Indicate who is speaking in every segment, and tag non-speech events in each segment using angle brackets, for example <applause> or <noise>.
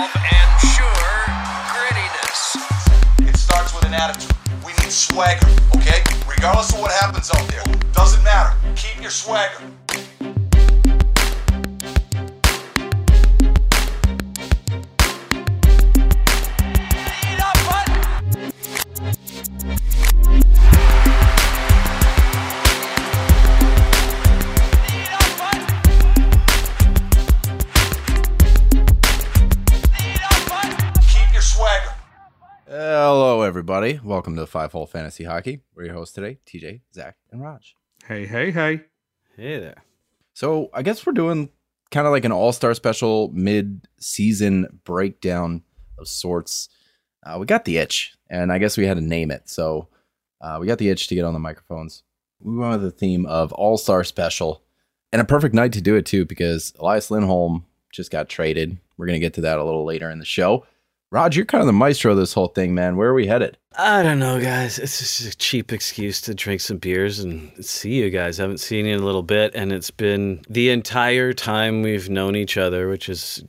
Speaker 1: Evolve sure, grittiness.
Speaker 2: It starts with an attitude. We need swagger, okay? Regardless of what happens out there, doesn't matter. Keep your swagger.
Speaker 3: Everybody. Welcome to the Five Hole Fantasy Hockey. We're your hosts today, TJ, Zac, and Rog.
Speaker 4: Hey, hey, hey.
Speaker 5: Hey there.
Speaker 3: So I guess we're doing kind of like an all-star special mid-season breakdown of sorts. Uh, we got the itch, and I guess we had to name it. So uh, we got the itch to get on the microphones. We went with the theme of all-star special, and a perfect night to do it too, because Elias Lindholm just got traded. We're gonna get to that a little later in the show. Rog, you're kind of the maestro of this whole thing, man. Where are we headed?
Speaker 5: I don't know, guys. It's just a cheap excuse to drink some beers and see you guys. I haven't seen you in a little bit, and it's been the entire time we've known each other, which is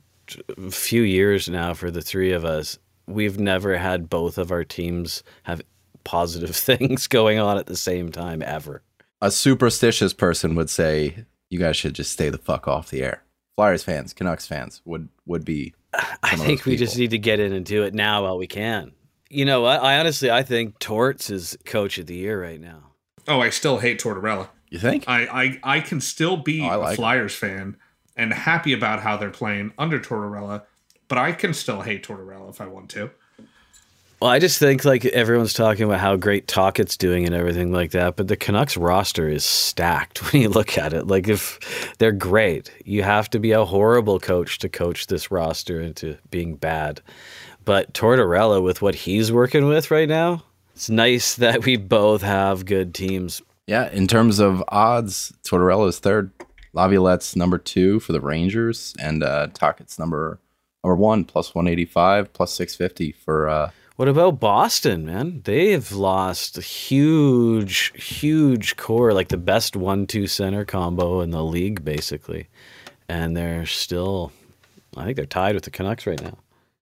Speaker 5: a few years now for the three of us. We've never had both of our teams have positive <laughs> things going on at the same time ever.
Speaker 3: a superstitious person would say you guys should just stay the fuck off the air. Flyers fans, Canucks fans would would be. <sighs>
Speaker 5: I think we just need to get in and do it now while we can. You know, I, I honestly I think Torts is coach of the year right now.
Speaker 4: Oh, I still hate Tortorella.
Speaker 3: You think?
Speaker 4: I, I, I can still be
Speaker 3: Oh, I like
Speaker 4: a Flyers fan and happy about how they're playing under Tortorella, but I can still hate Tortorella if I want to.
Speaker 5: Well, I just think like everyone's talking about how great Tocchet's doing and everything like that, but the Canucks roster is stacked <laughs> when you look at it. Like if they're great, you have to be a horrible coach to coach this roster into being bad. But Tortorella, with what he's working with right now, it's nice that we both have good teams.
Speaker 3: yeah. In terms of odds, Tortorella's third, Laviolette's number two for the Rangers, and uh, Tocchet's number number one plus one eighty five plus six fifty for. uh
Speaker 5: What about Boston, man? They've lost a huge, huge core, like the best one-two center combo in the league, basically, and they're still. I think they're tied with the Canucks right now.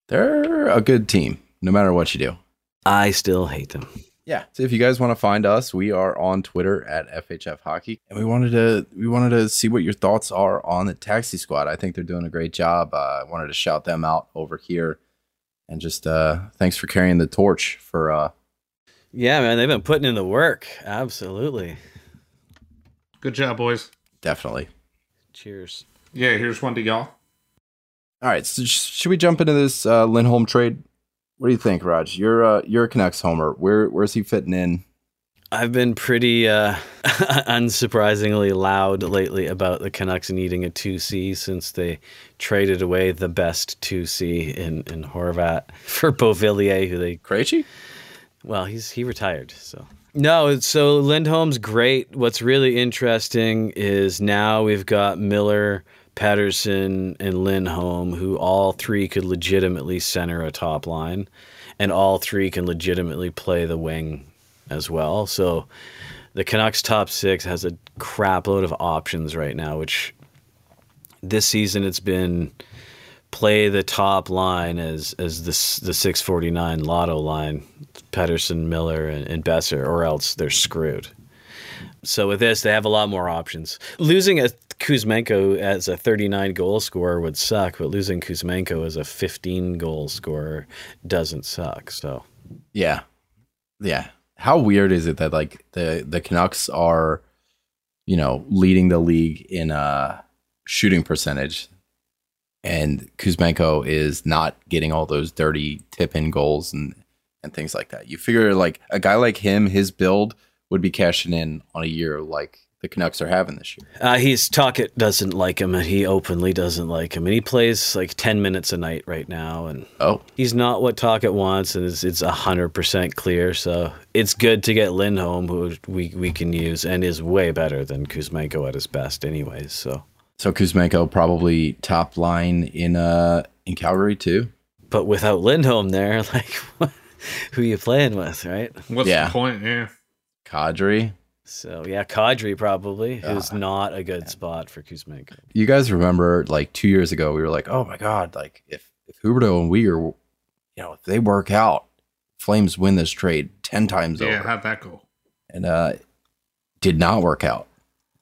Speaker 3: They're a good team, no matter what you do.
Speaker 5: I still hate them.
Speaker 3: Yeah. So if you guys want to find us, we are on Twitter at FHF Hockey, and we wanted to we wanted to see what your thoughts are on the Taxi Squad. I think they're doing a great job. Uh, I wanted to shout them out over here, and just uh, thanks for carrying the torch for. Uh,
Speaker 5: Yeah, man, they've been putting in the work. Absolutely.
Speaker 4: Good job, boys.
Speaker 3: definitely.
Speaker 5: Cheers.
Speaker 4: Yeah, here's one to y'all.
Speaker 3: All right. So sh- should we jump into this uh, Lindholm trade? What do you think, Rog? You're uh, you're a Canucks homer. Where where's he fitting in?
Speaker 5: I've been pretty uh, <laughs> unsurprisingly loud lately about the Canucks needing a 2C since they traded away the best 2C in, in Horvat <laughs> for Beauvillier, who they
Speaker 3: Krejci?
Speaker 5: Well, he's he retired, so. No, so Lindholm's great. What's really interesting is now we've got Miller, Pettersson, and Lindholm, who all three could legitimately center a top line, and all three can legitimately play the wing as well. So the Canucks top six has a crap load of options right now, which this season it's been play the top line as as the the 649 lotto line Pettersson, Miller and, and Boeser or else they're screwed. So with this they have a lot more options. Losing a Kuzmenko as a 39 goal scorer would suck, but losing Kuzmenko as a 15 goal scorer doesn't suck. So
Speaker 3: Yeah. Yeah. How weird is it that like the the Canucks are, you know, leading the league in uh shooting percentage and Kuzmenko is not getting all those dirty tip in goals and and things like that. You figure like a guy like him, his build would be cashing in on a year like the Canucks are having this year.
Speaker 5: Uh, he's Tocchet doesn't like him, and he openly doesn't like him, and he plays like ten minutes a night right now, and
Speaker 3: Oh,
Speaker 5: he's not what Tocchet wants, and it's it's hundred percent clear. So it's good to get Lindholm, who we we can use, and is way better than Kuzmenko at his best, anyways. So,
Speaker 3: so Kuzmenko probably top line in uh in Calgary too.
Speaker 5: but without Lindholm there, <laughs> like, what, who you playing with, right?
Speaker 4: What's
Speaker 3: Yeah.
Speaker 4: the point? Yeah.
Speaker 3: Kadri.
Speaker 5: So yeah, Kadri probably who's
Speaker 3: Ah,
Speaker 5: not a good spot for Kuzmenko.
Speaker 3: You guys remember like two years ago, we were like, oh my god, like if if Huberdeau and Weegar, you know, if they work out, Flames win this trade ten times
Speaker 4: Yeah,
Speaker 3: over,
Speaker 4: how'd that go?
Speaker 3: and uh, did not work out.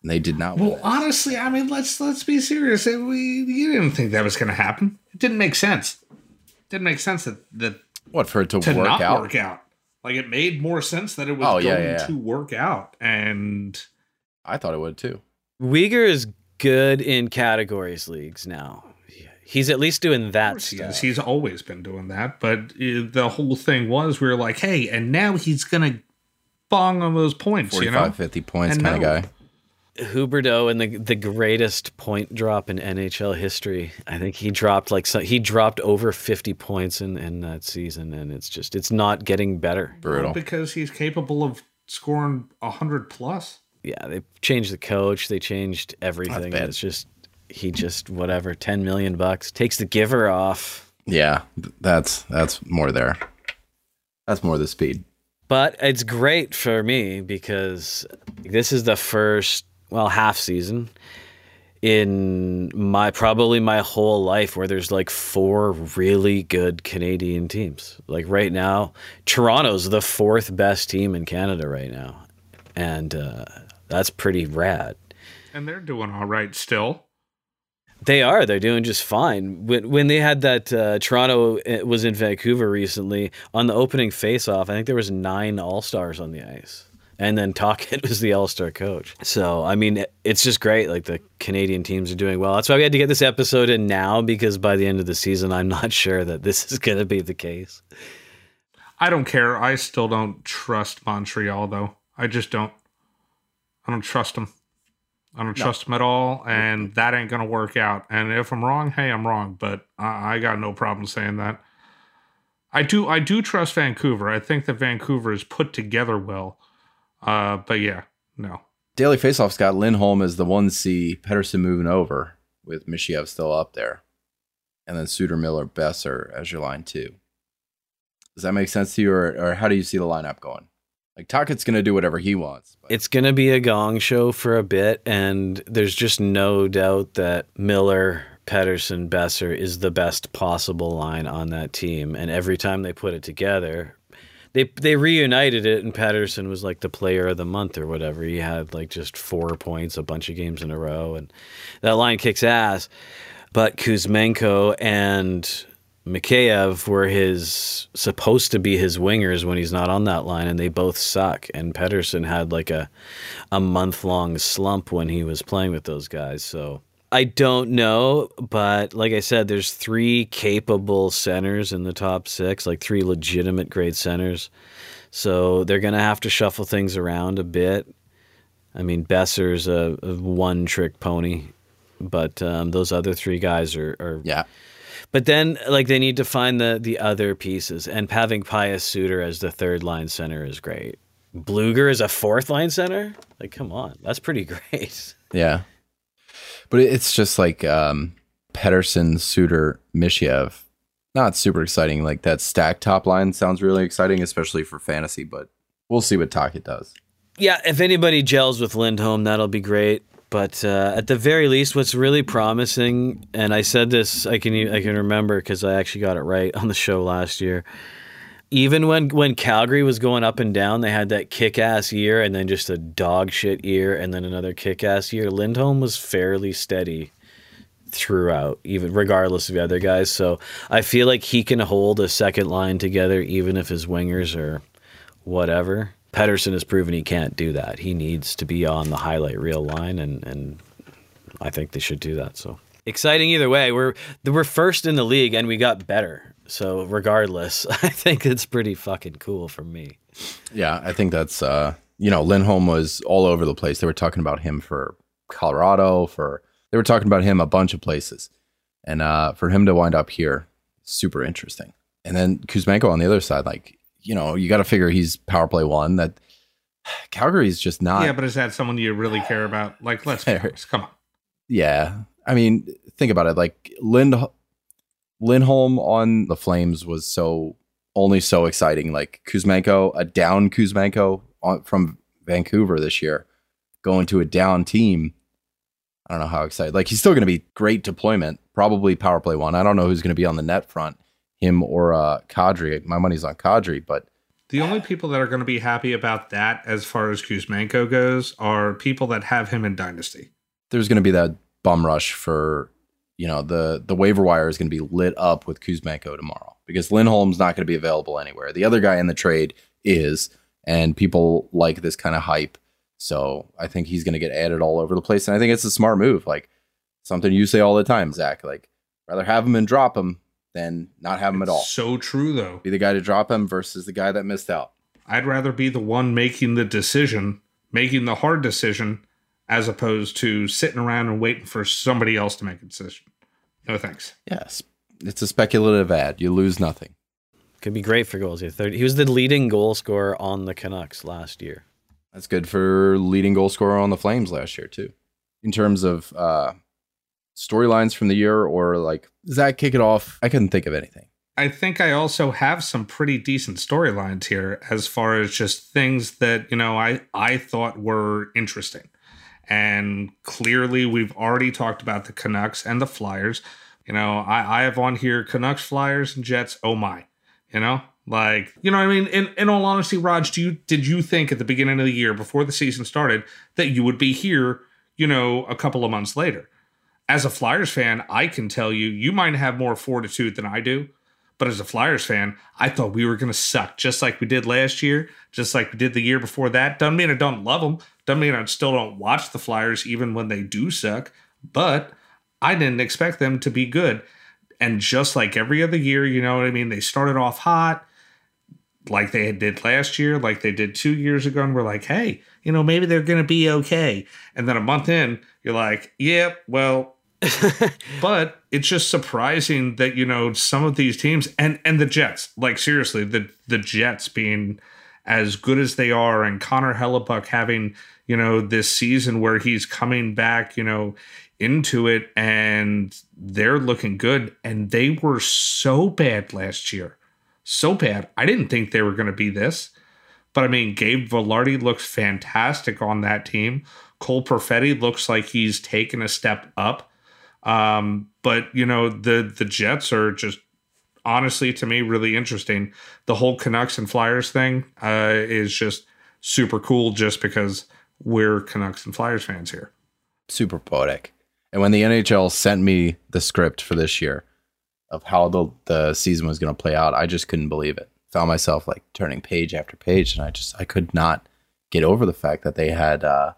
Speaker 3: And they did not.
Speaker 4: Well,
Speaker 3: win
Speaker 4: honestly, I mean, let's let's be serious. It- We you didn't think that was going to happen. It didn't make sense. It didn't make sense that that
Speaker 3: what for it to,
Speaker 4: to
Speaker 3: work
Speaker 4: not
Speaker 3: out?
Speaker 4: work out. Like it made more sense that it was
Speaker 3: Oh,
Speaker 4: going
Speaker 3: yeah, yeah, yeah.
Speaker 4: to work out. And
Speaker 3: I thought it would too.
Speaker 5: Weegar is good in categories leagues now. He's at least doing that
Speaker 4: course he
Speaker 5: stuff.
Speaker 4: He's always been doing that. But uh, the whole thing was we were like, hey, and now he's gonna bong on those points.
Speaker 3: 45,
Speaker 4: you know,
Speaker 3: 50 points kind of guy.
Speaker 5: Huberdeau and the the greatest point drop in NHL history. I think he dropped like so, he dropped over 50 points in in that season and it's just it's not getting better.
Speaker 3: Brutal.
Speaker 4: because he's capable of scoring hundred plus.
Speaker 5: Yeah, they changed the coach, they changed everything.
Speaker 3: bad.
Speaker 5: It's just he just whatever 10 million bucks takes the giver off.
Speaker 3: Yeah, that's that's more there. That's more the speed.
Speaker 5: But it's great for me because this is the first, well, half season in my probably my whole life where there's like four really good Canadian teams. Like right now, Toronto's the fourth best team in Canada right now. And uh, that's pretty rad.
Speaker 4: And they're doing all right still.
Speaker 5: They are. They're doing just fine. When when they had that uh, Toronto uh, was in Vancouver recently on the opening face-off, I think there was nine All Stars on the ice, and then Tocchet <laughs> was the All Star coach. So I mean, it's just great. Like the Canadian teams are doing well. That's why we had to get this episode in now because by the end of the season, I'm <laughs> not sure that this is going to be the case.
Speaker 4: I don't care. I still don't trust Montreal though. I just don't. I don't trust them. I don't trust them at all, and that ain't gonna work out. And if I'm wrong, hey, I'm wrong. But I, I got no problem saying that. I do. I do trust Vancouver. I think that Vancouver is put together well. Uh, but yeah, no.
Speaker 3: Daily Faceoff's got Lindholm as the one C, Pettersson moving over with Mikheyev still up there, and then Suter, Miller, Boeser as your line two. Does that make sense to you, or, or how do you see the lineup going? Like Tocchet's going to do whatever he wants. But
Speaker 5: It's going to be a gong show for a bit, and there's just no doubt that Miller, Pettersson, Boeser is the best possible line on that team. And every time they put it together, they they reunited it, and Pettersson was like the player of the month or whatever. He had like just four points a bunch of games in a row, and that line kicks ass. But Kuzmenko and Mikheyev were his supposed to be his wingers when he's not on that line, and they both suck. And Pettersson had like a a month long slump when he was playing with those guys. So I don't know, but like I said, there's three capable centers in the top six, like three legitimate great centers. So they're gonna have to shuffle things around a bit. I mean, Boeser's a, a one trick pony, but um, those other three guys are, are
Speaker 3: yeah,
Speaker 5: but then, like, they need to find the the other pieces, and having Pius Suter as the third line center is great. Blueger is a fourth line center, like, come on, that's pretty <laughs> great.
Speaker 3: yeah. But it's just like um, Pettersson, Suter, Mikheyev. Not super exciting. Like that stack top line sounds really exciting, especially for fantasy. But we'll see what Tocchet does.
Speaker 5: Yeah, if anybody gels with Lindholm, that'll be great. But uh, at the very least, what's really promising, and I said this, I can I can remember because I actually got it right on the show last year. Even when when Calgary was going up and down, they had that kick ass year, and then just a dog shit year, and then another kick ass year. Lindholm was fairly steady throughout, even regardless of the other guys. So I feel like he can hold a second line together, even if his wingers are whatever. Pettersson has proven he can't do that. He needs to be on the highlight reel line, and and I think they should do that. So exciting either way. We're we're first in the league, and we got better. So regardless, <laughs> I think it's pretty fucking cool for me.
Speaker 3: Yeah, I think that's uh you know, Lindholm was all over the place. They were talking about him for Colorado, for they were talking about him a bunch of places. And uh for him to wind up here, super interesting. And then Kuzmenko on the other side, like, you know, you got to figure he's power play one. That <sighs> Calgary's just not.
Speaker 4: yeah, but is that someone you really care about? Like, let's be
Speaker 3: Fair. <laughs>
Speaker 4: honest. Come on.
Speaker 3: Yeah. I mean, think about it. Like Lind Lindholm on the Flames was so only so exciting. Like Kuzmenko, a down Kuzmenko on, from Vancouver this year, going to a down team. I don't know how excited. Like he's still going to be great deployment, probably power play one. I don't know who's going to be on the net front, him or uh, Kadri. My money's on Kadri, but
Speaker 4: The only people that are going to be happy about that, as far as Kuzmenko goes, are people that have him in Dynasty.
Speaker 3: there's going to be that bum rush for you know the the waiver wire is going to be lit up with Kuzmenko tomorrow because Lindholm's not going to be available anywhere. The other guy in the trade is, and people like this kind of hype. So I think he's going to get added all over the place, and I think it's a smart move. Like something you say all the time, Zac. Like rather have him and drop him than not have him at all.
Speaker 4: So true, though.
Speaker 3: Be the guy to drop him versus the guy that missed out.
Speaker 4: I'd rather be the one making the decision, making the hard decision, as opposed to sitting around and waiting for somebody else to make a decision. No thanks.
Speaker 3: Yes, it's a speculative ad. You lose nothing.
Speaker 5: Could be great for goals. He, he was the leading goal scorer on the Canucks last year.
Speaker 3: That's good for leading goal scorer on the Flames last year too. In terms of uh, storylines from the year, or like Zac, kick it off. I couldn't think of anything.
Speaker 4: I think I also have some pretty decent storylines here as far as just things that, you know, I, I thought were interesting. And clearly we've already talked about the Canucks and the Flyers. You know, I, I have on here Canucks, Flyers, and Jets. Oh my. You know? Like, you know I mean? In in all honesty, Rog, do you did you think at the beginning of the year, before the season started, that you would be here, you know, a couple of months later? As a Flyers fan, I can tell you, you might have more fortitude than I do. But as a Flyers fan, I thought we were going to suck just like we did last year, just like we did the year before that. Doesn't mean I don't love them. Doesn't mean I still don't watch the Flyers even when they do suck. But I didn't expect them to be good. And just like every other year, you know what I mean? They started off hot like they did last year, like they did two years ago. And we're like, hey, you know, maybe they're going to be okay. And then a month in, you're like, yep, well, <laughs> but it's just surprising that you know some of these teams and and the Jets, like seriously, the the Jets being as good as they are, and Connor Hellebuyck having you know this season where he's coming back, you know, into it, and they're looking good, and they were so bad last year, so bad. I didn't think they were going to be this. But I mean, Gabe Vilardi looks fantastic on that team. Cole Perfetti looks like he's taken a step up. Um, but you know, the the Jets are just honestly to me really interesting. The whole Canucks and Flyers thing uh, is just super cool, just because we're Canucks and Flyers fans here.
Speaker 3: Super poetic. And when the NHL sent me the script for this year of how the the season was going to play out, I just couldn't believe it. Found myself like turning page after page, and I just I could not get over the fact that they had uh,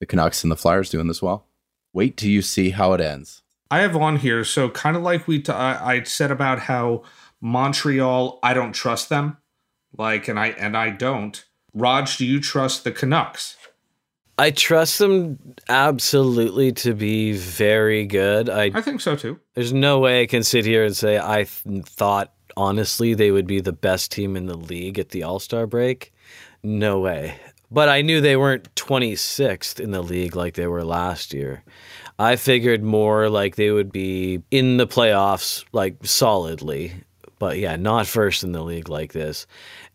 Speaker 3: the Canucks and the Flyers doing this well. Wait till you see how it ends.
Speaker 4: I have on here, so kind of like we t- I, I said about how Montreal, I don't trust them, like, and I and I don't. Rog, do you trust the Canucks?
Speaker 5: I trust them absolutely to be very good. I
Speaker 4: I think so too.
Speaker 5: there's no way I can sit here and say I th- thought honestly they would be the best team in the league at the All Star break. No way. But I knew they weren't 26th in the league like they were last year. I figured more like they would be in the playoffs, like solidly. But yeah, not first in the league like this.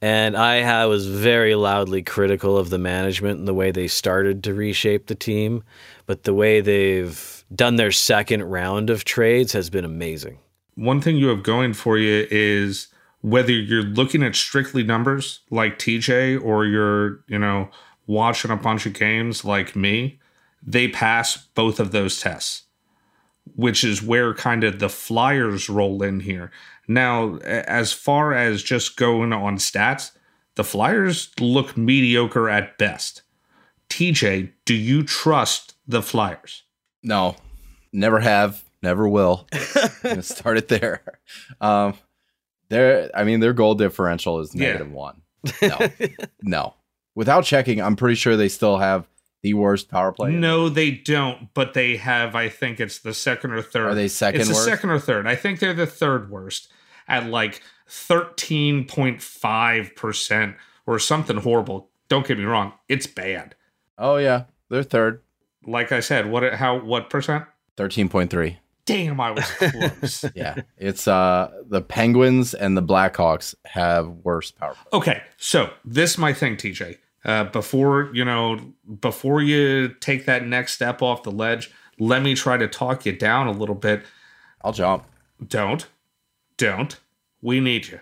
Speaker 5: And I was very loudly critical of the management and the way they started to reshape the team. But the way they've done their second round of trades has been amazing.
Speaker 4: One thing you have going for you is whether you're looking at strictly numbers like TJ or you're, you know, watching a bunch of games like me, they pass both of those tests, which is where kind of the Flyers roll in here. Now, as far as just going on stats, the Flyers look mediocre at best. TJ, do you trust the Flyers?
Speaker 3: No, never have, never will. <laughs> Start it there. Um, their, I mean, their goal differential is
Speaker 4: Yeah.
Speaker 3: negative one. No, <laughs> no. Without checking, I'm pretty sure they still have the worst power play.
Speaker 4: No, they don't, but they have, I think it's the second or third.
Speaker 3: Are they second
Speaker 4: It's the second or third. I think they're the third worst at like 13.5% or something horrible. Don't get me wrong, it's bad.
Speaker 3: Oh yeah, they're third,
Speaker 4: Like I said, what how what percent?
Speaker 3: thirteen point three.
Speaker 4: Damn, I was close. <laughs>
Speaker 3: Yeah, it's uh the Penguins and the Blackhawks have worse power play.
Speaker 4: Okay, so this is my thing, TJ. Uh, before you know, before you take that next step off the ledge, let me try to talk you down a little bit.
Speaker 3: I'll jump.
Speaker 4: Don't. Don't. We need you.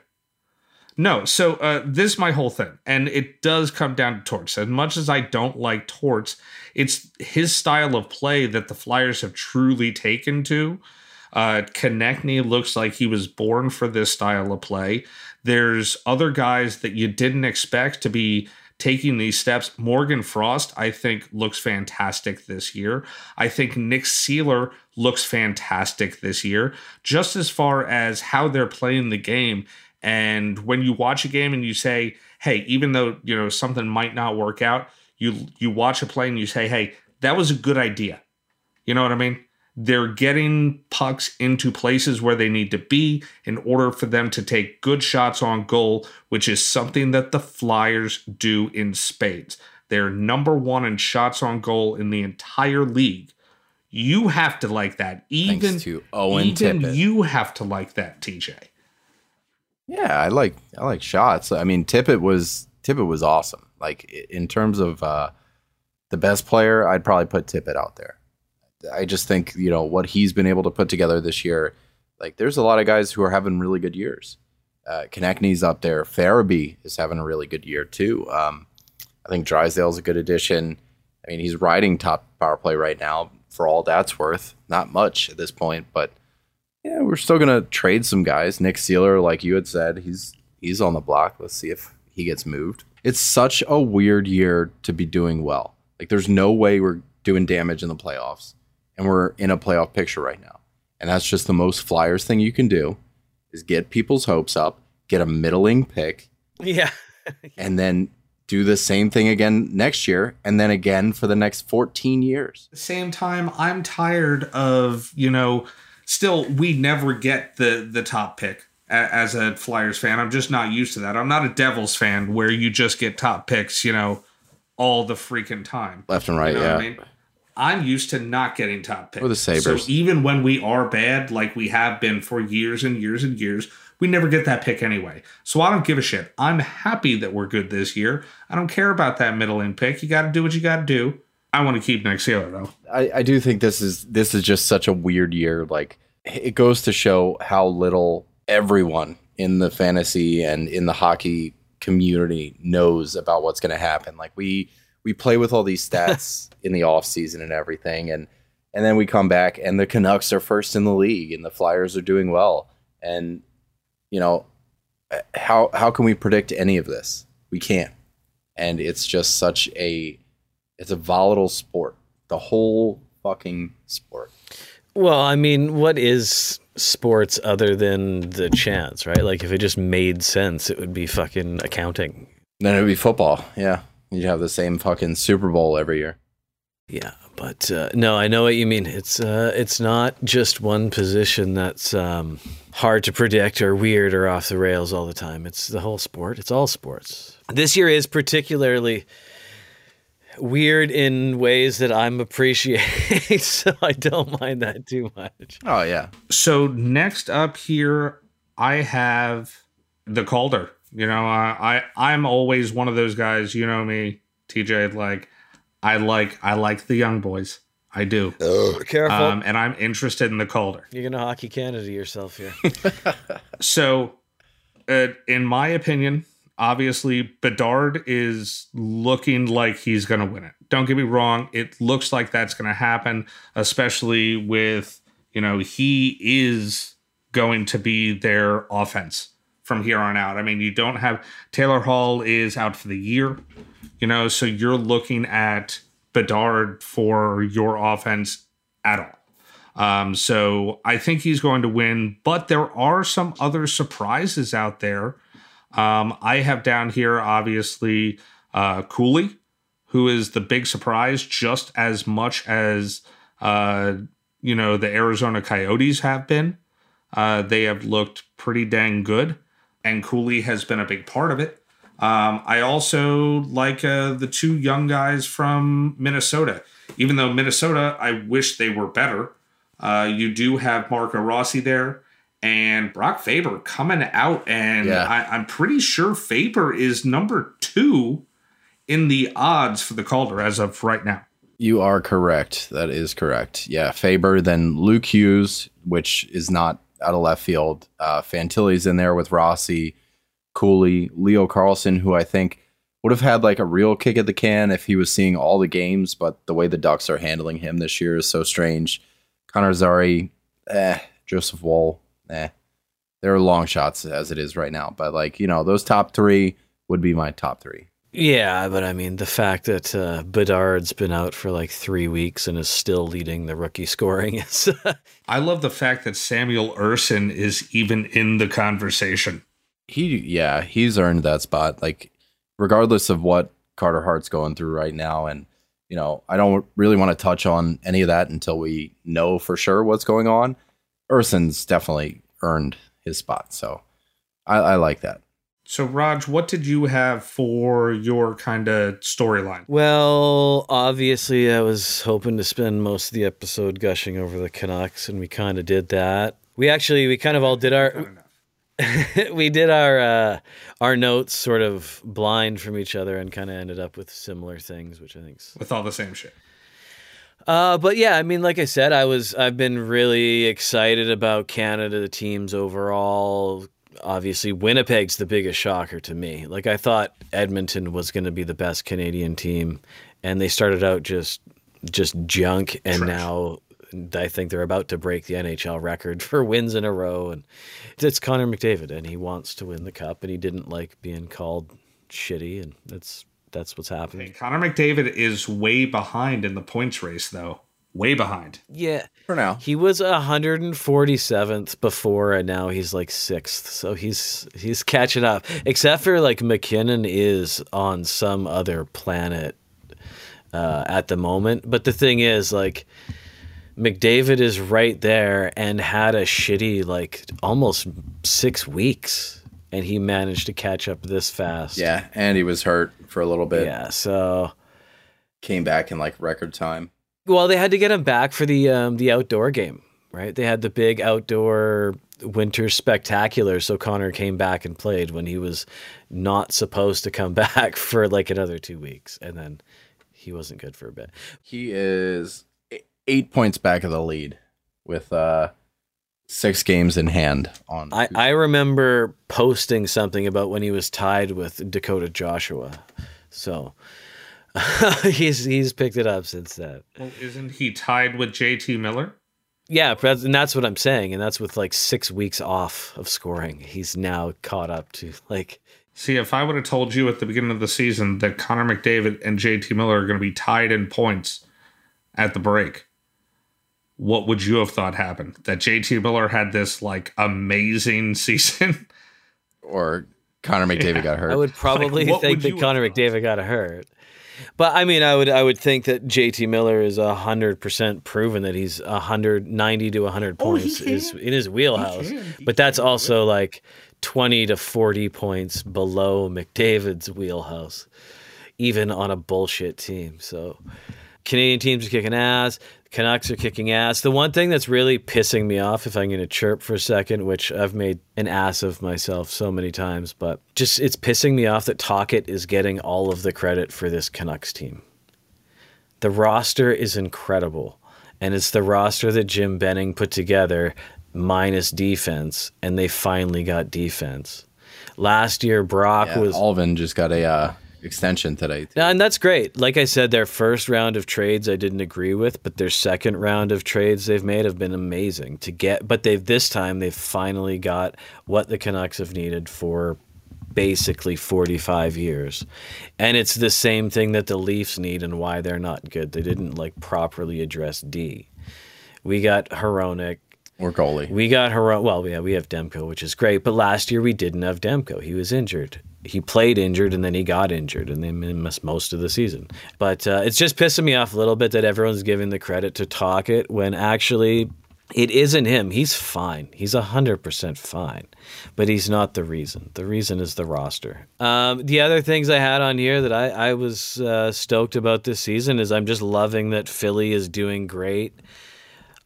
Speaker 4: No, so uh, this is my whole thing, and it does come down to Torts. As much as I don't like Torts, it's his style of play that the Flyers have truly taken to. Uh, Konecny looks like he was born for this style of play. There's other guys that you didn't expect to be taking these steps. Morgan Frost, I think, looks fantastic this year. I think Nick Seeler looks fantastic this year. Just as far as how they're playing the game, and when you watch a game and you say, "Hey," even though you know something might not work out, you you watch a play and you say, "Hey, that was a good idea." You know what I mean? They're getting pucks into places where they need to be in order for them to take good shots on goal, which is something that the Flyers do in spades. They're number one in shots on goal in the entire league. You have to like that. Even
Speaker 3: Thanks to Owen
Speaker 4: even
Speaker 3: Tippett.
Speaker 4: you have to like that, TJ.
Speaker 3: Yeah, I like I like shots. I mean, Tippett was Tippett was awesome. Like in terms of uh, the best player, I'd probably put Tippett out there. I just think you know what he's been able to put together this year. Like, there's a lot of guys who are having really good years. Uh, Konecny's up there. Farabee is having a really good year too. Um, I think Drysdale's a good addition. I mean, he's riding top power play right now for all that's worth. Not much at this point, but yeah, we're still gonna trade some guys. Nick Seeler, like you had said, he's he's on the block. Let's see if he gets moved. It's such a weird year to be doing well. Like there's no way we're doing damage in the playoffs, and we're in a playoff picture right now. And that's just the most Flyers thing you can do is get people's hopes up, get a middling pick,
Speaker 5: Yeah. <laughs>
Speaker 3: and then do the same thing again next year, and then again for the next 14 years.
Speaker 4: the same time i'm tired of you know still we never get the the top pick as a flyers fan i'm just not used to that i'm not a devils fan where you just get top picks you know all the freaking time
Speaker 3: Left and right,
Speaker 4: you know
Speaker 3: yeah.
Speaker 4: what I mean? I'm used to not getting top picks.
Speaker 3: Or the Sabres.
Speaker 4: So even when we are bad, like we have been for years and years and years, we never get that pick anyway. So I don't give a shit. I'm happy that we're good this year. I don't care about that middling pick. You got to do what you got to do. I want to keep Nick Seeler though.
Speaker 3: I, I do think this is this is just such a weird year. Like it goes to show how little everyone in the fantasy and in the hockey community knows about what's going to happen. Like we we play with all these <laughs> stats in the off season and everything, and and then we come back and the Canucks are first in the league and the Flyers are doing well, and you know how how can we predict any of this? We can't, and it's just such a it's a volatile sport. The whole fucking sport.
Speaker 5: Well, I mean, what is sports other than the chance, right? Like, if it just made sense, it would be fucking accounting.
Speaker 3: Then it'd be football. Yeah, you'd have the same fucking Super Bowl every year.
Speaker 5: Yeah, but uh, no, I know what you mean. It's uh, it's not just one position that's um, hard to predict or weird or off the rails all the time. It's the whole sport. It's all sports. This year is particularly weird in ways that I'm appreciating, <laughs> so I don't mind that too much.
Speaker 3: Oh yeah,
Speaker 4: So next up here, I have the Calder. You know, I, I I'm always one of those guys. You know me, TJ. Like, I like I like the young boys. I do.
Speaker 5: Careful,
Speaker 4: Um, and I'm interested in the Calder.
Speaker 5: you're gonna hockey Canada yourself here. <laughs>
Speaker 4: So, uh, in my opinion, obviously Bedard is looking like he's going to win it. Don't get me wrong; it looks like that's going to happen, especially with you know he is going to be their offense from here on out. I mean, you don't have Taylor Hall is out for the year, you know, so you're looking at Bedard for your offense at all. Um, so I think he's going to win, but there are some other surprises out there. Um, I have down here, obviously, uh, Cooley, who is the big surprise, just as much as uh, you know the Arizona Coyotes have been. Uh, they have looked pretty dang good, and Cooley has been a big part of it. Um, I also like uh, the two young guys from Minnesota. Even though Minnesota, I wish they were better. Uh, you do have Marco Rossi there and Brock Faber coming out, and
Speaker 3: Yeah.
Speaker 4: I, I'm pretty sure Faber is number two in the odds for the Calder as of right now.
Speaker 3: You are correct. That is correct. Yeah, Faber, then Luke Hughes, which is not out of left field. Uh, Fantilli's in there with Rossi, Cooley, Leo Carlsson, who I think would have had like a real kick at the can if he was seeing all the games, but the way the Ducks are handling him this year is so strange. Connor Zary, eh. Joseph Woll, eh. There are long shots as it is right now, but like, you know, those top three would be my top three.
Speaker 5: Yeah, but I mean, the fact that uh, Bedard's been out for like three weeks and is still leading the rookie scoring <laughs> is.
Speaker 4: I love the fact that Samuel Ersson is even in the conversation.
Speaker 3: he yeah he's earned that spot like regardless of what carter hart's going through right now and you know i don't really want to touch on any of that until we know for sure what's going on ersson's definitely earned his spot so i, I like that
Speaker 4: So, Rog, what did you have for your kind of storyline?
Speaker 5: well, obviously, I was hoping to spend most of the episode gushing over the Canucks, and we kind of did that. We actually, we kind of all did our, <laughs> we did our uh, our notes sort of blind from each other, and kind of ended up with similar things, which I think's
Speaker 4: With all the same shit.
Speaker 5: Uh, but yeah, I mean, like I said, I was I've been really excited about Canada, the teams overall. Obviously, Winnipeg's the biggest shocker to me. Like I thought Edmonton was going to be the best Canadian team, and they started out just just junk, and
Speaker 4: Trash.
Speaker 5: now I think they're about to break the NHL record for wins in a row. And it's Connor McDavid, and he wants to win the cup, and he didn't like being called shitty, and that's that's what's happening.
Speaker 4: Hey, Connor McDavid is way behind in the points race, though. Way behind.
Speaker 5: Yeah,
Speaker 3: for now
Speaker 5: He was 147th before, and now he's like sixth. So he's he's catching up. Except for like MacKinnon is on some other planet uh, at the moment. But the thing is, like McDavid is right there and had a shitty like almost six weeks, and he managed to catch up this fast.
Speaker 3: yeah and he was hurt for a little bit
Speaker 5: yeah. So
Speaker 3: came back in like record time
Speaker 5: Well, they had to get him back for the um, the outdoor game, right? They had the big outdoor winter spectacular, so Connor came back and played when he was not supposed to come <laughs> back for like another two weeks, and then he wasn't good for a bit.
Speaker 3: he is eight points back of the lead with uh six games in hand on
Speaker 5: I, I remember posting something about when he was tied with Dakota Joshua, so <laughs> he's he's picked it up since then.
Speaker 4: Well, isn't he tied with JT Miller?
Speaker 5: Yeah, and that's what I'm saying, and that's with like six weeks off of scoring. He's now caught up to like
Speaker 4: See, if I would have told you at the beginning of the season that Connor McDavid and JT Miller are going to be tied in points at the break, what would you have thought happened? That JT Miller had this like amazing <laughs> season?
Speaker 3: or connor mcdavid got hurt
Speaker 5: I would probably
Speaker 4: what
Speaker 5: think
Speaker 4: would
Speaker 5: that Connor? McDavid got hurt. But I mean, I would I would think that JT Miller is hundred percent proven that he's hundred ninety to hundred
Speaker 4: Oh,
Speaker 5: points
Speaker 4: can.
Speaker 5: is in his wheelhouse.
Speaker 4: can. He
Speaker 5: But that's also like twenty to forty points below McDavid's wheelhouse, even on a bullshit team. So Canadian teams are kicking ass. Canucks are kicking ass. The one thing that's really pissing me off, if I'm going to chirp for a second, which I've made an ass of myself so many times, but just it's pissing me off that Tocchet is getting all of the credit for this Canucks team. The roster is incredible, and it's the roster that Jim Benning put together minus defense, and they finally got defense. Last year, Brock
Speaker 3: yeah,
Speaker 5: was
Speaker 3: alvin just got a uh extension today too.
Speaker 5: no, and that's great. Like I said, their first round of trades I didn't agree with, but their second round of trades they've made have been amazing to get. But they've this time they've finally got what the Canucks have needed for basically 45 years. And it's the same thing that the Leafs need and why they're not good. They didn't like properly address D. We got Hronek.
Speaker 3: Or goalie
Speaker 5: We got Hero. Well, yeah, we have Demko, which is great. But last year we didn't have Demko. He was injured. He played injured and then he got injured and then missed most of the season. But uh, it's just pissing me off a little bit that everyone's giving the credit to Tocchet when actually it isn't him. He's fine. He's 100% fine. But he's not the reason. The reason is the roster. Um, the other things I had on here that I, I was uh, stoked about this season is I'm just loving that Philly is doing great.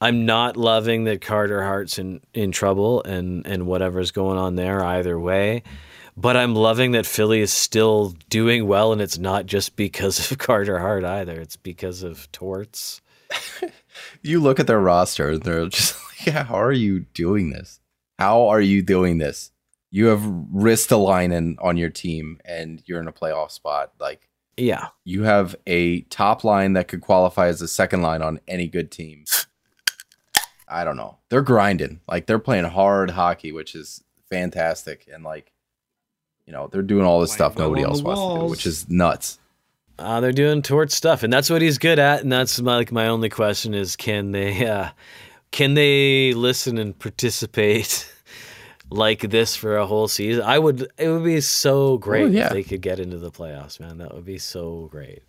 Speaker 5: I'm not loving that Carter Hart's in, in trouble and, and whatever's going on there either way. But I'm loving that Philly is still doing well, and it's not just because of <laughs> Carter Hart either. It's because of Torts. <laughs>
Speaker 3: You look at their roster, and they're just <laughs> like, yeah, how are you doing this? How are you doing this? You have Ristolainen on your team, and you're in a playoff spot. Like,
Speaker 5: Yeah.
Speaker 3: you have a top line that could qualify as a second line on any good team. I don't know. They're grinding. Like they're playing hard hockey, which is fantastic. And like, you know, they're doing all this stuff nobody else wants to do, which is nuts.
Speaker 5: Uh, they're doing Torts stuff, and that's what he's good at. And that's my, like my only question is, can they, uh, can they listen and participate <laughs> like this for a whole season? I would. It would be so great
Speaker 3: Oh, yeah.
Speaker 5: if they could get into the playoffs, man. That would be so great.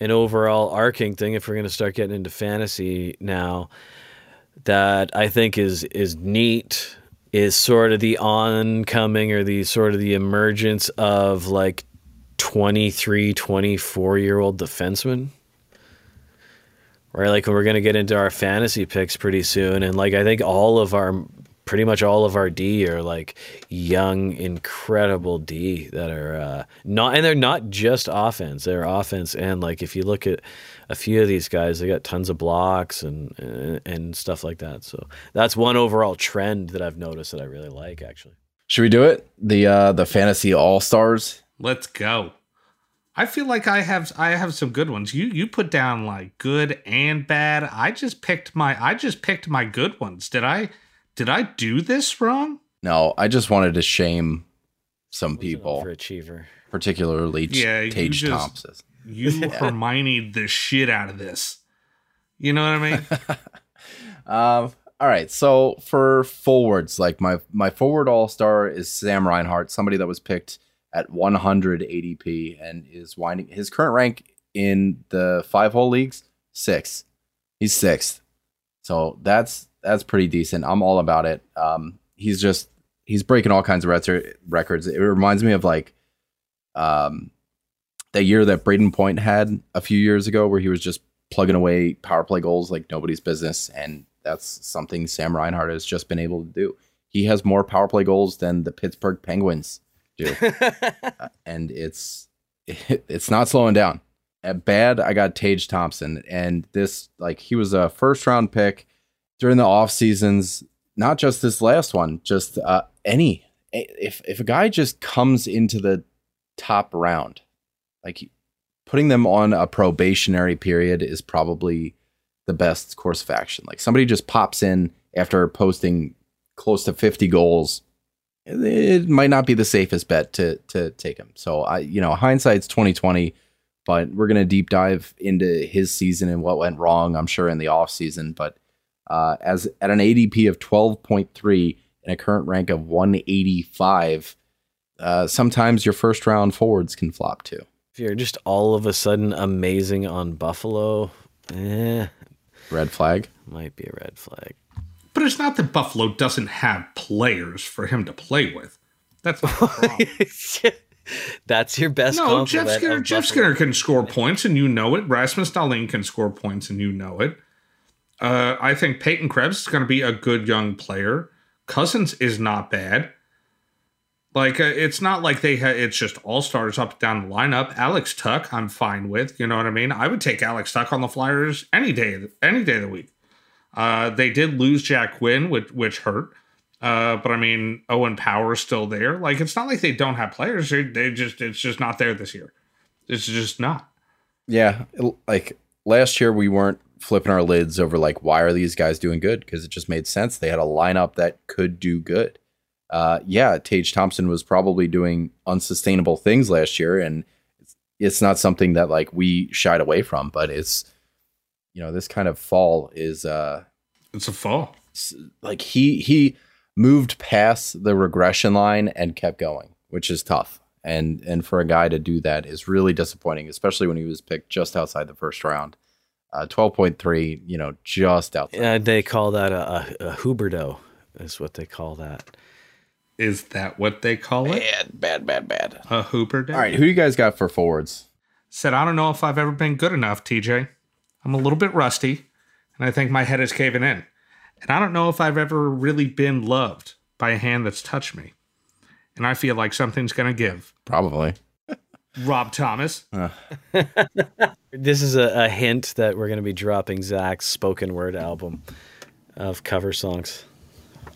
Speaker 5: An overall arcing thing, if we're going to start getting into fantasy now, that I think is is neat is sort of the oncoming or the sort of the emergence of like 23, 24 year old defensemen. Right, like we're gonna get into our fantasy picks pretty soon, and like I think all of our, pretty much all of our D are like young, incredible D that are uh, not, and they're not just offense. They're offense, and like if you look at a few of these guys, they got tons of blocks and and, and stuff like that. So that's one overall trend that I've noticed that I really like, actually.
Speaker 3: Should we do it? The uh the fantasy all stars.
Speaker 4: Let's go. I feel like I have I have some good ones. You you put down like good and bad. I just picked my I just picked my good ones. Did I did I do this wrong?
Speaker 3: No, I just wanted to shame some people,
Speaker 5: for achiever.
Speaker 3: particularly Ch-
Speaker 4: Yeah, you
Speaker 3: Tage
Speaker 4: just-
Speaker 3: Thompson.
Speaker 4: You <laughs> Hermione the shit out of this. You know what I mean? <laughs>
Speaker 3: Um, all right. So for forwards, like my my forward all star is Sam Reinhart, somebody that was picked at 100 ADP and is winding his current rank in the five hole leagues six. He's sixth, so that's that's pretty decent. I'm all about it. Um, he's just he's breaking all kinds of rec- records. It reminds me of like um that year that Brayden Point had a few years ago, where he was just plugging away power play goals like nobody's business, and that's something Sam Reinhart has just been able to do. He has more power play goals than the Pittsburgh Penguins do, <laughs> Uh, and it's <laughs> it's not slowing down. At bad, I got Tage Thompson, and this like he was a first round pick during the off seasons. Not just this last one, just uh, any. If if a guy just comes into the top round, like putting them on a probationary period is probably the best course of action. Like somebody just pops in after posting close to 50 goals, it- might not be the safest bet to to take him. So I, you know, hindsight's 2020, but we're gonna deep dive into his season and what went wrong. I'm sure in the off season, but uh, as at an ADP of 12.3 and a current rank of 185, uh, sometimes your first round forwards can flop too.
Speaker 5: If you're just all of a sudden amazing on Buffalo, eh,
Speaker 3: Red flag.
Speaker 5: might be a red flag.
Speaker 4: But it's not that Buffalo doesn't have players for him to play with. That's not the <laughs> problem.
Speaker 5: That's your best.
Speaker 4: no, Jeff Skinner. Jeff
Speaker 5: Buffalo.
Speaker 4: Skinner can score points, and you know it. Rasmus Dahlin can score points, and you know it. Uh, I think Peyton Krebs is going to be a good young player. Cozens is not bad. Like uh, it's not like they ha- it's just all stars up down the lineup. Alex Tuch, I'm fine with. You know what I mean? I would take Alex Tuch on the Flyers any day, any day of the week. Uh, they did lose Jack Quinn, which which hurt. Uh, but I mean, Owen Power is still there. Like it's not like they don't have players. They, they just it's just not there this year. It's just not.
Speaker 3: Yeah, like last year we weren't flipping our lids over like why are these guys doing good because it just made sense. They had a lineup that could do good. Uh, yeah, Tage Thompson was probably doing unsustainable things last year, and it's, it's not something that like we shied away from. But it's you know this kind of fall is uh
Speaker 4: It's a fall.
Speaker 3: like he he moved past the regression line and kept going, which is tough. And and for a guy to do that is really disappointing, especially when he was picked just outside the first round. Uh, Twelve point three, you know, just outside.
Speaker 5: Uh, they call that a, a, a Huberdeau, is what they call that.
Speaker 4: Is that what they call it?
Speaker 3: Bad, bad, bad, bad.
Speaker 4: A Hooper day?
Speaker 3: All right, who you guys got for forwards?
Speaker 4: Said I don't know if I've ever been good enough, TJ. I'm a little bit rusty, and I think my head is caving in. And I don't know if I've ever really been loved by a hand that's touched me. And I feel like something's going to give.
Speaker 3: Probably.
Speaker 4: Rob Thomas. <laughs>
Speaker 5: This is a, a hint that we're going to be dropping Zac's spoken word album of cover songs.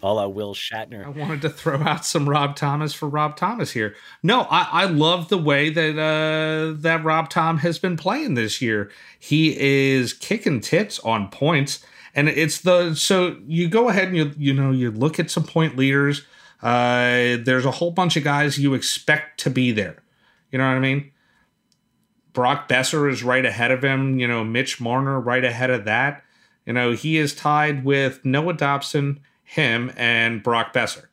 Speaker 5: All that Will Shatner.
Speaker 4: I wanted to throw out some Rob Thomas for Rob Thomas here. No, I, I love the way that uh, that Rob Tom has been playing this year. He is kicking tits on points, and it's the so you go ahead and you you know you look at some point leaders. Uh, there's a whole bunch of guys you expect to be there. You know what I mean? Brock Boeser is right ahead of him. You know, Mitch Marner right ahead of that. You know, he is tied with Noah Dobson, him, and Brock Boeser.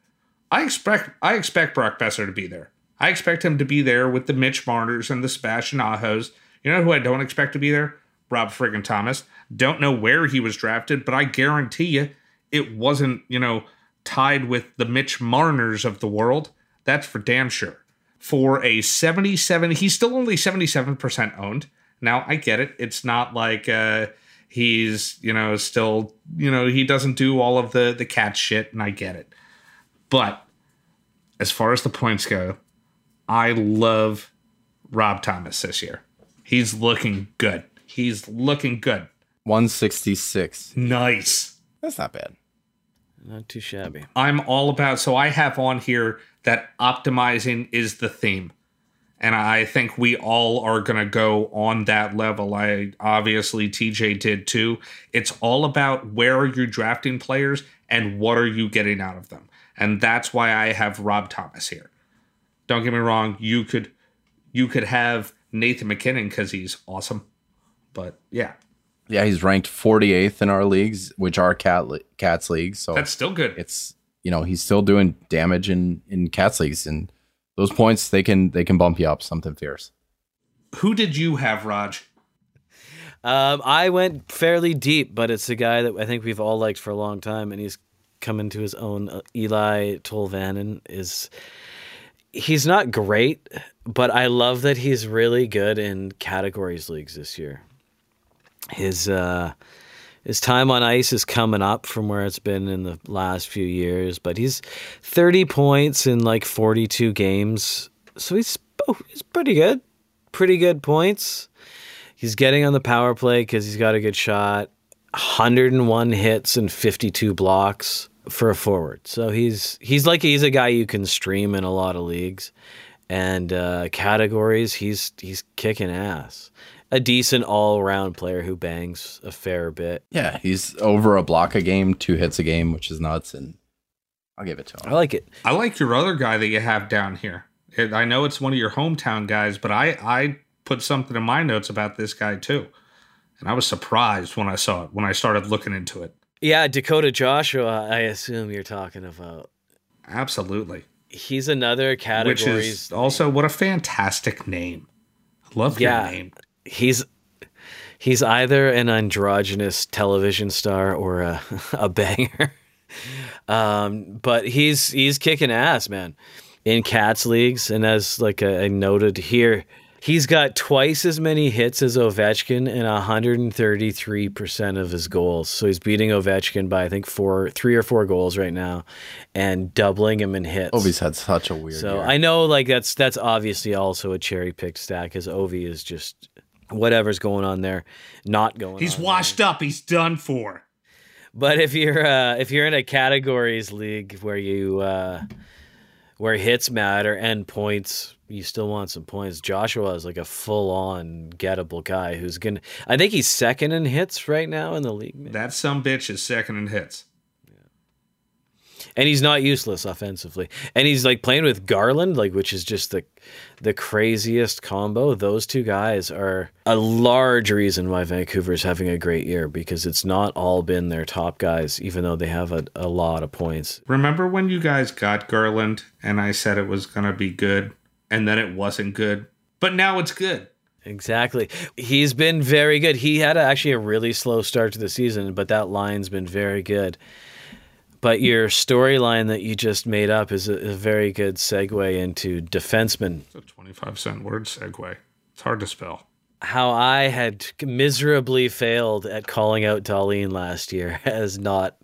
Speaker 4: I expect I expect Brock Boeser to be there. I expect him to be there with the Mitch Marners and the Sebastian Ahos. You know who I don't expect to be there? Rob friggin' Thomas. Don't know where he was drafted, but I guarantee you it wasn't, you know, tied with the Mitch Marners of the world. That's for damn sure. For a 77, he's still only 77% owned. Now, I get it. It's not like uh, he's, you know, still, you know, he doesn't do all of the the cat shit, and I get it. But as far as the points go, I love Rob Thomas this year. He's looking good. He's looking good.
Speaker 3: 166.
Speaker 4: Nice.
Speaker 3: That's not bad.
Speaker 5: Not too shabby.
Speaker 4: I'm all about so I have on here that optimizing is the theme. And I think we all are going to go on that level. I obviously TJ did too. It's all about where are you drafting players and what are you getting out of them. And that's why I have Rob Thomas here. Don't get me wrong, you could you could have Nathan MacKinnon cuz he's awesome. But yeah,
Speaker 3: Yeah, he's ranked 48th in our leagues, which are cat li- cats leagues. So
Speaker 4: that's still good.
Speaker 3: it's you know he's still doing damage in in cats leagues, and those points they can they can bump you up something fierce.
Speaker 4: Who did you have, Rog?
Speaker 5: Um, I went fairly deep, but it's a guy that I think we've all liked for a long time, and he's come into his own. Uh, Eli Tolvanen is he's not great, but I love that he's really good in categories leagues this year. His uh, his time on ice is coming up from where it's been in the last few years, but he's 30 points in like 42 games, so he's oh, he's pretty good, pretty good points. He's getting on the power play because he's got a good shot. 101 hits and 52 blocks for a forward. So he's he's like he's a guy you can stream in a lot of leagues and uh, categories. He's he's kicking ass. A decent all around player who bangs a fair bit.
Speaker 3: Yeah, he's over a block a game, two hits a game, which is nuts, and I'll give it to him.
Speaker 5: I like it.
Speaker 4: I like your other guy that you have down here. I know it's one of your hometown guys, but I I put something in my notes about this guy too, and I was surprised when I saw it when I started looking into it.
Speaker 5: Yeah, Dakota Joshua. I assume you're talking about.
Speaker 4: Absolutely,
Speaker 5: He's another
Speaker 4: category.
Speaker 5: which
Speaker 4: is also what a fantastic name. I love
Speaker 5: Yeah.
Speaker 4: your name.
Speaker 5: He's he's either an androgynous television star or a <laughs> a banger. Um, but he's he's kicking ass, man, in cats leagues, and as like I noted here, he's got twice as many hits as Ovechkin and 133 percent of his goals. So he's beating Ovechkin by I think four, three or four goals right now, and doubling him in hits.
Speaker 3: Ovi's had such a weird
Speaker 5: So
Speaker 3: year.
Speaker 5: I know like that's that's obviously also a cherry picked stack because Ovi is just whatever's going on there, not going.
Speaker 4: He's washed up. He's done for.
Speaker 5: But if you're uh, if you're in a categories league where you uh, where hits matter and points, you still want some points. Joshua is like a full on gettable guy who's gonna. I think he's second in hits right now in the league, man.
Speaker 4: That some bitch is second in hits.
Speaker 5: And he's not useless offensively. And he's like playing with Garland, like which is just the the craziest combo. Those two guys are a large reason why Vancouver's having a great year because it's not all been their top guys, even though they have a, a lot of points.
Speaker 4: Remember when you guys got Garland and I said it was gonna be good, and then it wasn't good, but now it's good.
Speaker 5: Exactly. He's been very good. He had actually a really slow start to the season, but that line's been very good. But your storyline that you just made up is a, a very good segue into defensemen.
Speaker 4: It's a twenty-five cent word segue. It's hard to spell.
Speaker 5: how I had miserably failed at calling out Dahlin last year <laughs> as not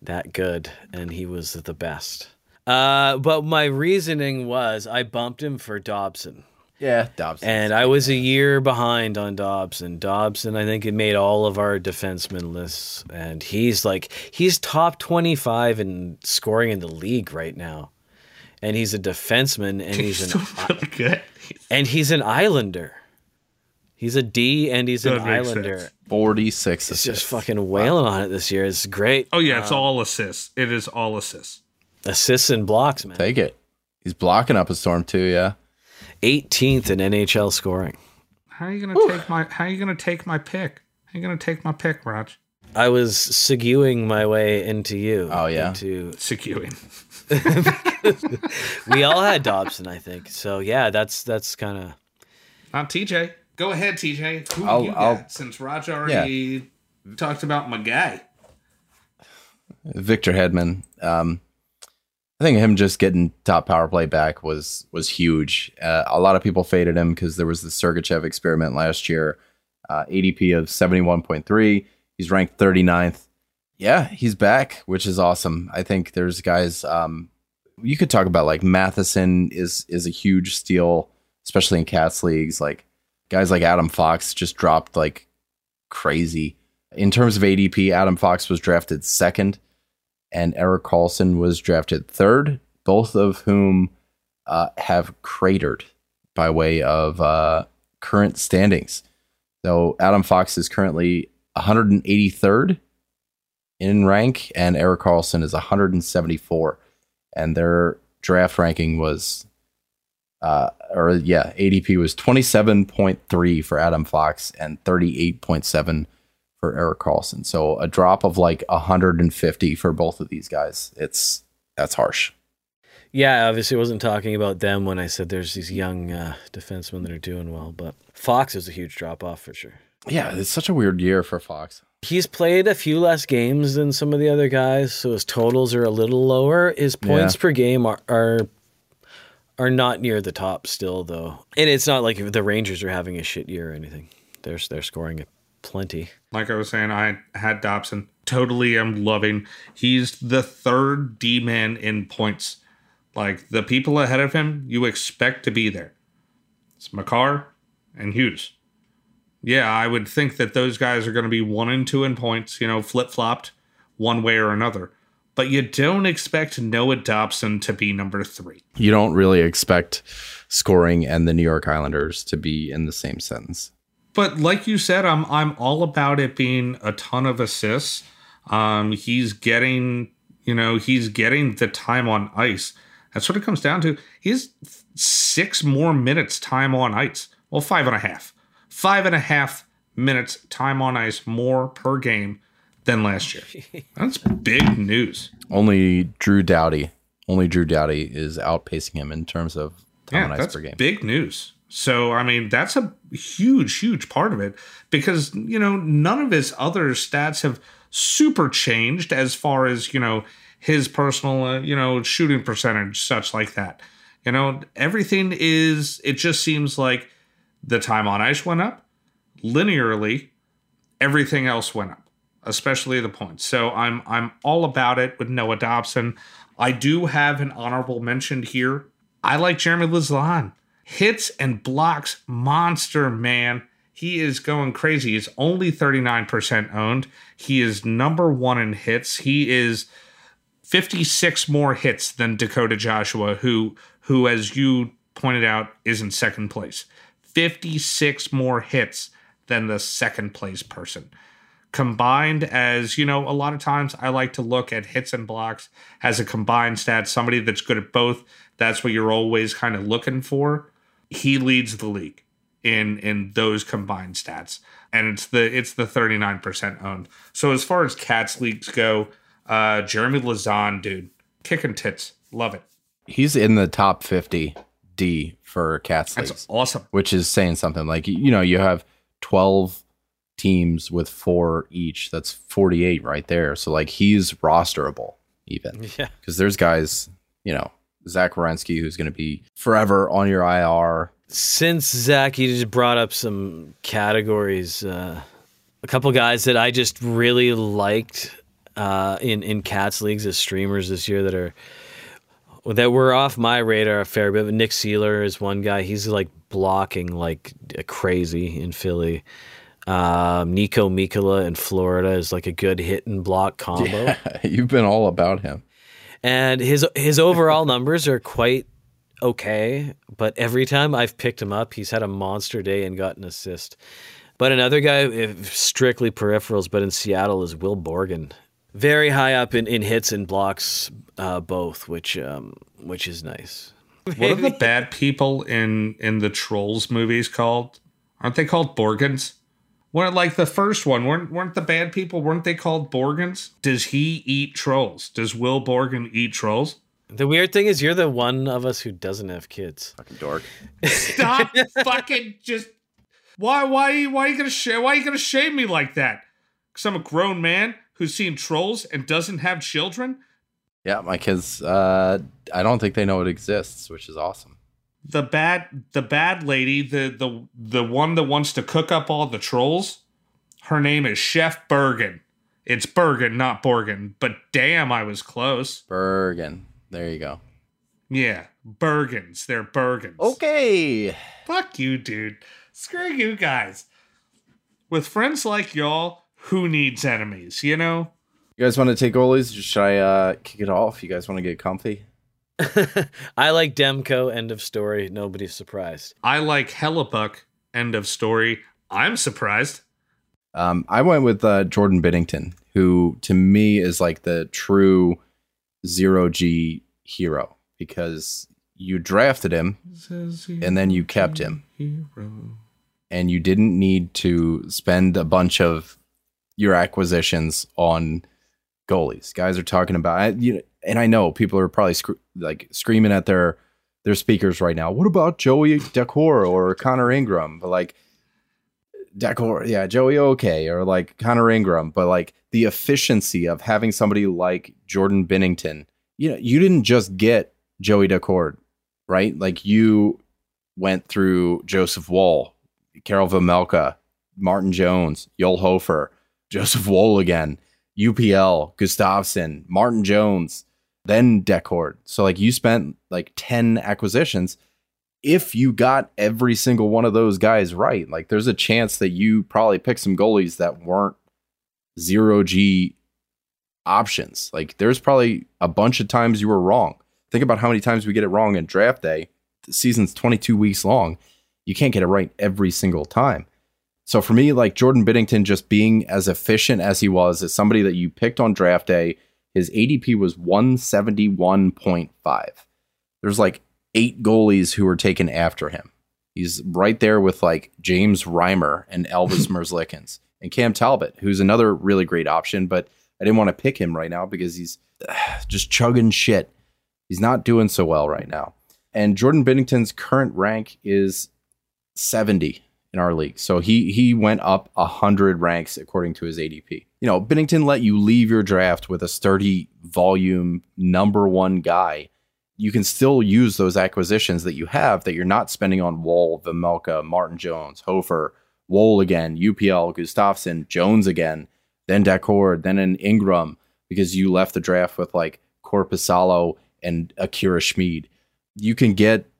Speaker 5: that good, and he was the best. Uh, but my reasoning was I bumped him for Dobson.
Speaker 3: Yeah, Dobson.
Speaker 5: And I was a year behind on Dobson. Dobson, I think it made all of our defenseman lists. And he's like, he's top 25 in scoring in the league right now. And he's a defenseman and he's
Speaker 4: He's
Speaker 5: an,
Speaker 4: still really good.
Speaker 5: and he's an Islander. He's a D and he's an
Speaker 4: That makes
Speaker 5: Islander.
Speaker 4: sense.
Speaker 3: 46
Speaker 5: He's
Speaker 3: assists.
Speaker 5: just fucking wailing on it this year. It's great.
Speaker 4: Oh yeah, it's um, all assists. It is all assists.
Speaker 5: Assists and blocks, man.
Speaker 3: Take it. He's blocking up a storm too, yeah.
Speaker 5: 18th in NHL scoring.
Speaker 4: How are you gonna take my How are you gonna take my pick? How are you gonna take my pick, Rog?
Speaker 5: I was seguing my way into you.
Speaker 3: Oh, yeah?
Speaker 5: Into
Speaker 4: Secuing. <laughs>
Speaker 5: we all had Dobson, I think. So yeah, that's that's kind of
Speaker 4: Not TJ. Go ahead, TJ. Who
Speaker 3: I'll-
Speaker 4: you got?
Speaker 3: I'll-
Speaker 4: Since Rog already talked about my guy.
Speaker 3: Victor Hedman. Um, I think him just getting top power play back was was huge. Uh, a lot of people faded him because there was the Sergachev experiment last year. Uh, ADP of 71.3. He's ranked 39th. Yeah, he's back, which is awesome. I think there's guys um, you could talk about like Matheson is is a huge steal, especially in cats leagues. Like guys like Adam Fox just dropped like crazy. In terms of ADP, Adam Fox was drafted second, and Erik Karlsson was drafted third. Both of whom uh, have cratered by way of uh, current standings. So Adam Fox is currently 183rd in rank, and Erik Karlsson is 174. And their draft ranking was, uh, or yeah, ADP was 27.3 for Adam Fox and 38.7 for Erik Karlsson. So a drop of like 150 for both of these guys. It's that's harsh.
Speaker 5: yeah. Obviously, I wasn't talking about them when I said there's these young uh, defensemen that are doing well, but Fox is a huge drop off for sure.
Speaker 3: Yeah, it's such a weird year for Fox.
Speaker 5: He's played a few less games than some of the other guys, so his totals are a little lower. His points
Speaker 3: Yeah.
Speaker 5: per game are, are are not near the top still, though. And it's not like the Rangers are having a shit year or anything. They're they're scoring plenty.
Speaker 4: Like I was saying, I had Dobson. Totally am loving. He's the third D man in points. Like the people ahead of him, you expect to be there. It's Makar and Hughes. Yeah, I would think that those guys are going to be one and two in points, you know, flip flopped one way or another. But you don't expect Noah Dobson to be number three.
Speaker 3: You don't really expect scoring and the New York Islanders to be in the same sentence.
Speaker 4: But like you said, I'm I'm all about it being a ton of assists. Um, he's getting, you know, he's getting the time on ice. That's what it comes down to. He's six more minutes time on ice. Well, five and a half, five and a half minutes time on ice more per game than last year. <laughs> That's big news.
Speaker 3: Only Drew Doughty, only Drew Doughty is outpacing him in terms of time
Speaker 4: Yeah,
Speaker 3: on ice
Speaker 4: that's
Speaker 3: per game.
Speaker 4: big news. So, I mean, that's a huge, huge part of it because, you know, none of his other stats have super changed as far as, you know, his personal, uh, you know, shooting percentage, such like that. You know, everything is, it just seems like the time on ice went up linearly, everything else went up, especially the points. So I'm I'm all about it with Noah Dobson. I do have an honorable mention here. I like Jeremy Lauzon. Hits and blocks, monster man. He is going crazy. He's only 39% owned. He is number one in hits. He is 56 more hits than Dakota Joshua, who who, as you pointed out, is in second place. 56 more hits than the second place person. Combined as, you know, a lot of times I like to look at hits and blocks as a combined stat, somebody that's good at both. That's what you're always kind of looking for. He leads the league in in those combined stats. And it's the it's the 39% owned. So as far as cats leagues go, uh Jeremy Lauzon, dude, kicking tits. Love it.
Speaker 3: He's in the top 50 D for Cats
Speaker 4: That's
Speaker 3: leagues,
Speaker 4: awesome.
Speaker 3: which is saying something. Like you know, you have 12 teams with four each. That's 48 right there. So like he's rosterable even. <laughs>
Speaker 5: Yeah.
Speaker 3: because there's guys, you know, Zach Werenski who's going to be forever on your IR.
Speaker 5: since Zach, you just brought up some categories. Uh, a couple guys that I just really liked uh, in in cats leagues as streamers this year that are that were off my radar a fair bit. But Nick Seeler is one guy. He's like blocking like crazy in Philly. Um, Niko Mikkola in Florida is like a good hit and block combo. <laughs>
Speaker 3: Yeah, You've been all about him.
Speaker 5: And his his overall numbers are quite okay. But every time I've picked him up, he's had a monster day and got an assist. But another guy, strictly peripherals, but in Seattle, is Will Borgen. Very high up in, in hits and blocks, uh, both, which um, which is nice.
Speaker 4: What are the bad people in in the Trolls movies called? Aren't they called Borgans? Weren't like the first one? weren't weren't the bad people? Weren't they called Borgans? Does he eat trolls? Does Will Borgen eat trolls?
Speaker 5: The weird thing is, you're the one of us who doesn't have kids.
Speaker 3: Fucking dork.
Speaker 4: Stop <laughs> fucking just. Why why why are you gonna shame why are you gonna shame me like that? Because I'm a grown man who's seen trolls and doesn't have children.
Speaker 3: Yeah, my kids. Uh, I don't think they know it exists, which is awesome.
Speaker 4: The bad the bad lady the the the one that wants to cook up all the trolls her name is chef bergen it's bergen not borgen but damn i was close
Speaker 3: Bergen. There you go.
Speaker 4: yeah bergens they're bergens
Speaker 3: Okay.
Speaker 4: fuck you dude screw you guys with friends like y'all who needs enemies you know
Speaker 3: You guys want to take goalies? Should I uh, kick it off? You guys want to get comfy? <laughs>
Speaker 5: I like Demko. End of story. Nobody's surprised.
Speaker 4: i like Hellebuyck end of story i'm surprised
Speaker 3: Um, I went with uh, Jordan Binnington, who to me is like the true zero G hero because you drafted him and then you kept him and you didn't need to spend a bunch of your acquisitions on goalies. Guys are talking about, you and I know people are probably scr- like screaming at their their speakers right now. What about Joey Daccord or Connor Ingram? But like Daccord, yeah, Joey okay, or like Connor Ingram, but like the efficiency of having somebody like Jordan Binnington. you know, you didn't just get Joey Daccord, right? Like you went through Joseph Woll, Karel Vejmelka, Martin Jones, Joel Hofer, Joseph Woll again, UPL, Gustavsson, Martin Jones, then Daccord. So like you spent like 10 acquisitions. If you got every single one of those guys right, like there's a chance that you probably picked some goalies that weren't zero G options. Like there's probably a bunch of times you were wrong. Think about how many times we get it wrong in draft day. The season's 22 weeks long. You can't get it right every single time. So for me, like Jordan Binnington just being as efficient as he was, as somebody that you picked on draft day, his ADP was 171.5. There's like eight goalies who were taken after him. He's right there with like James Reimer and Elvis <laughs> Merzlikins and Cam Talbot, who's another really great option, but I didn't want to pick him right now because he's <sighs> just chugging shit. He's not doing so well right now. And Jordan Binnington's current rank is 70 in our league. So he he went up 100 ranks according to his ADP. You know, Binnington let you leave your draft with a sturdy volume number 1 guy. You can still use those acquisitions that you have that you're not spending on Woll, Vejmelka, Martin Jones, Hofer, Woll again, UPL, Gustavsson, Jones again, then Daccord, then an Ingram because you left the draft with like Korpisalo and Akira Schmid. You can get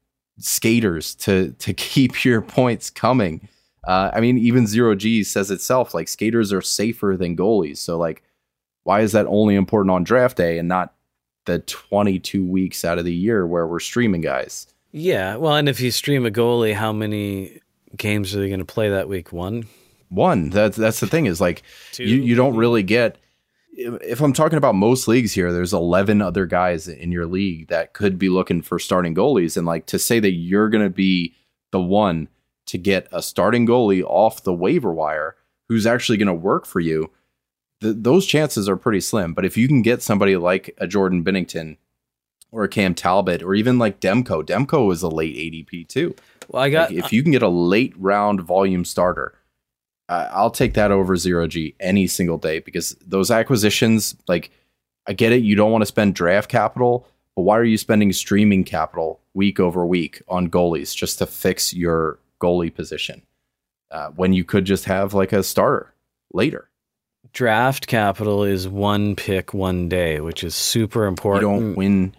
Speaker 3: skaters to to <laughs> keep your points coming. Uh, I mean, even zero G says itself like skaters are safer than goalies. So like, why is that only important on draft day and not the 22 weeks out of the year where we're streaming guys?
Speaker 5: Yeah, well, and if you stream a goalie, how many games are they going to play that week? One.
Speaker 3: One. That's that's the thing is like
Speaker 5: Two,
Speaker 3: you you don't really get. If I'm talking about most leagues here, there's 11 other guys in your league that could be looking for starting goalies, and like to say that you're going to be the one to get a starting goalie off the waiver wire who's actually going to work for you, th- those chances are pretty slim. But if you can get somebody like a Jordan Binnington or a Cam Talbot or even like Demko, Demko is a late ADP too.
Speaker 5: Well, I got.
Speaker 3: Like, if you can get a late round volume starter, uh, I'll take that over zero G any single day because those acquisitions, like, I get it, you don't want to spend draft capital, But why are you spending streaming capital week over week on goalies just to fix your goalie position uh, when you could just have like a starter later?
Speaker 5: Draft capital is one pick one day, which is super important.
Speaker 3: You don't win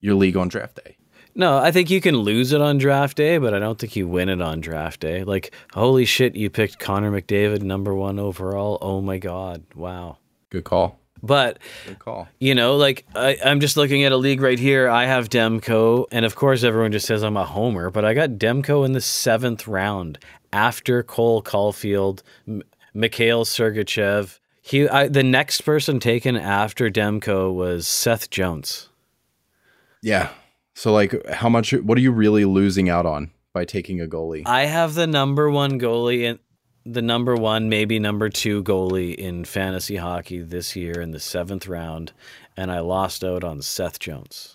Speaker 3: your league on draft day.
Speaker 5: No, I think you can lose it on draft day, but I don't think you win it on draft day. Like, holy shit, you picked Connor McDavid number one overall. Oh my God. Wow.
Speaker 3: Good call.
Speaker 5: But,
Speaker 3: Good call.
Speaker 5: you know, like, I, I'm just looking at a league right here. I have Demko, and of course, everyone just says I'm a homer, but I got Demko in the seventh round after Cole Caufield, M- Mikhail Sergachev. He, I, the next person taken after Demko was Seth Jones.
Speaker 3: Yeah. So like, how much? What are you really losing out on by taking a goalie?
Speaker 5: I have the number one goalie and the number one, maybe number two goalie in fantasy hockey this year in the seventh round, and I lost out on Seth Jones.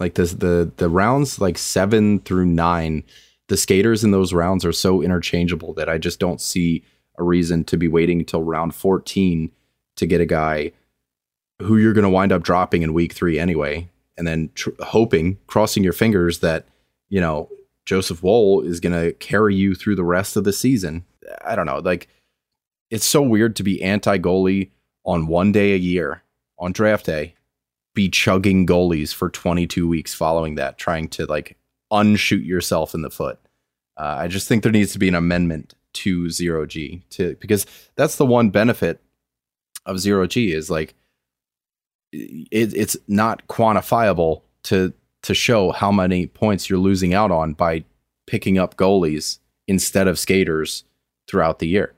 Speaker 3: like this the the rounds like seven through nine the skaters in those rounds are so interchangeable that i just don't see a reason to be waiting until round 14 to get a guy who you're going to wind up dropping in week three anyway and then tr- hoping crossing your fingers that you know joseph woll is going to carry you through the rest of the season i don't know like it's so weird to be anti goalie on one day a year on draft day be chugging goalies for 22 weeks following that, trying to like unshoot yourself in the foot. Uh, I just think there needs to be an amendment to zero G to because that's the one benefit of zero G is like it, it's not quantifiable to to show how many points you're losing out on by picking up goalies instead of skaters throughout the year.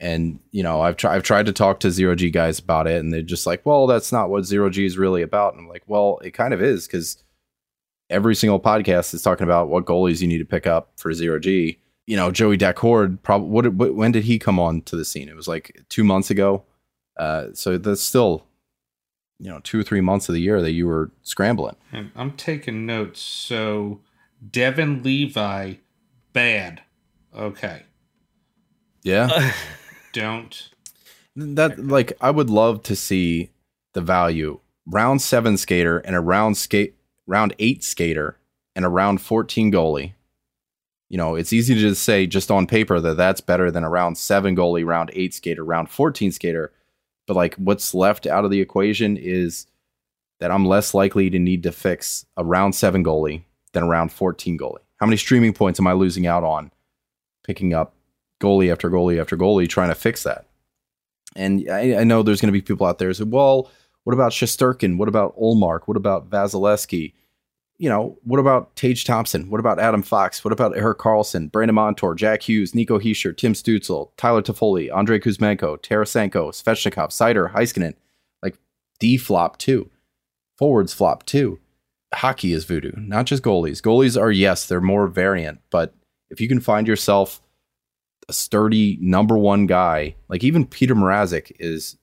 Speaker 3: And you know, I've tried I've tried to talk to zero G guys about it, and they're just like, "Well, that's not what zero G is really about." And I'm like, "Well, it kind of is because every single podcast is talking about what goalies you need to pick up for zero G." You know, Joey Daccord. Probably what, what? When did he come on to the scene? It was like two months ago. Uh, so that's still, you know, two or three months of the year that you were scrambling.
Speaker 4: And I'm taking notes. So Devon Levi, bad. Okay.
Speaker 3: Yeah, <laughs>
Speaker 4: Don't.
Speaker 3: that like I would love to see the value round seven skater and a round skate round eight skater and a round 14 goalie. You know, it's easy to just say just on paper that that's better than a round seven goalie, round eight skater, round 14 skater. But like what's left out of the equation is that I'm less likely to need to fix a round seven goalie than a round 14 goalie. How many streaming points am I losing out on picking up goalie after goalie after goalie trying to fix that? And I, I know there's going to be people out there who say, well, what about Shesterkin? What about Ullmark? What about Vasilevskiy? You know, what about Tage Thompson? What about Adam Fox? What about Erik Karlsson, Brandon Montour, Jack Hughes, Nico Hischier, Tim Stützle, Tyler Toffoli, Andrei Kuzmenko, Tarasenko, Svechnikov, Seider, Heiskanen? Like D flop too. Forwards flop too. Hockey is voodoo, not just goalies. Goalies are, yes, they're more variant, but if you can find yourself a sturdy number one guy, like even Peter Mrazek is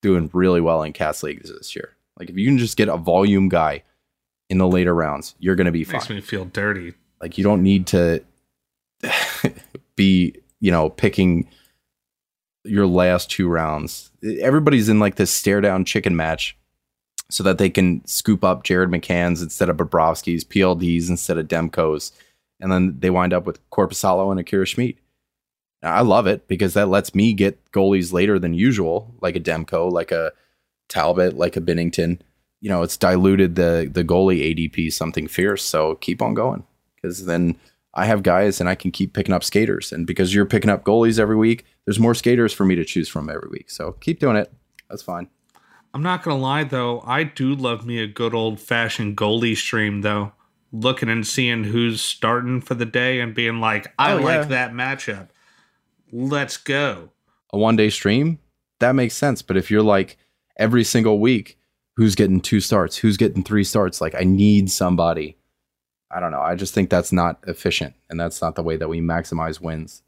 Speaker 3: doing really well in cast leagues this year. Like if you can just get a volume guy in the later rounds, you're going to be fine.
Speaker 4: Makes me feel dirty.
Speaker 3: Like you don't need to <laughs> be, you know, picking your last two rounds. Everybody's in like this stare down chicken match so that they can scoop up Jared McCann's instead of Bobrovsky's, PLDs instead of Demko's. And then they wind up with Korpisalo and Akira Schmid. I love it because that lets me get goalies later than usual, like a Demko, like a Talbot, like a Binnington. You know, it's diluted the the goalie ADP something fierce. So keep on going because then I have guys and I can keep picking up skaters. And because you're picking up goalies every week, there's more skaters for me to choose from every week. So keep doing it. That's fine.
Speaker 4: I'm not gonna lie though, I do love me a good old fashioned goalie stream though. Looking and seeing who's starting for the day and being like, I
Speaker 3: Oh, yeah.
Speaker 4: like that matchup. Let's go.
Speaker 3: a one day stream, that makes sense. But if you're like every single week, who's getting two starts? Who's getting three starts? Like, I need somebody. I don't know. I just think that's not efficient. And that's not the way that we maximize wins.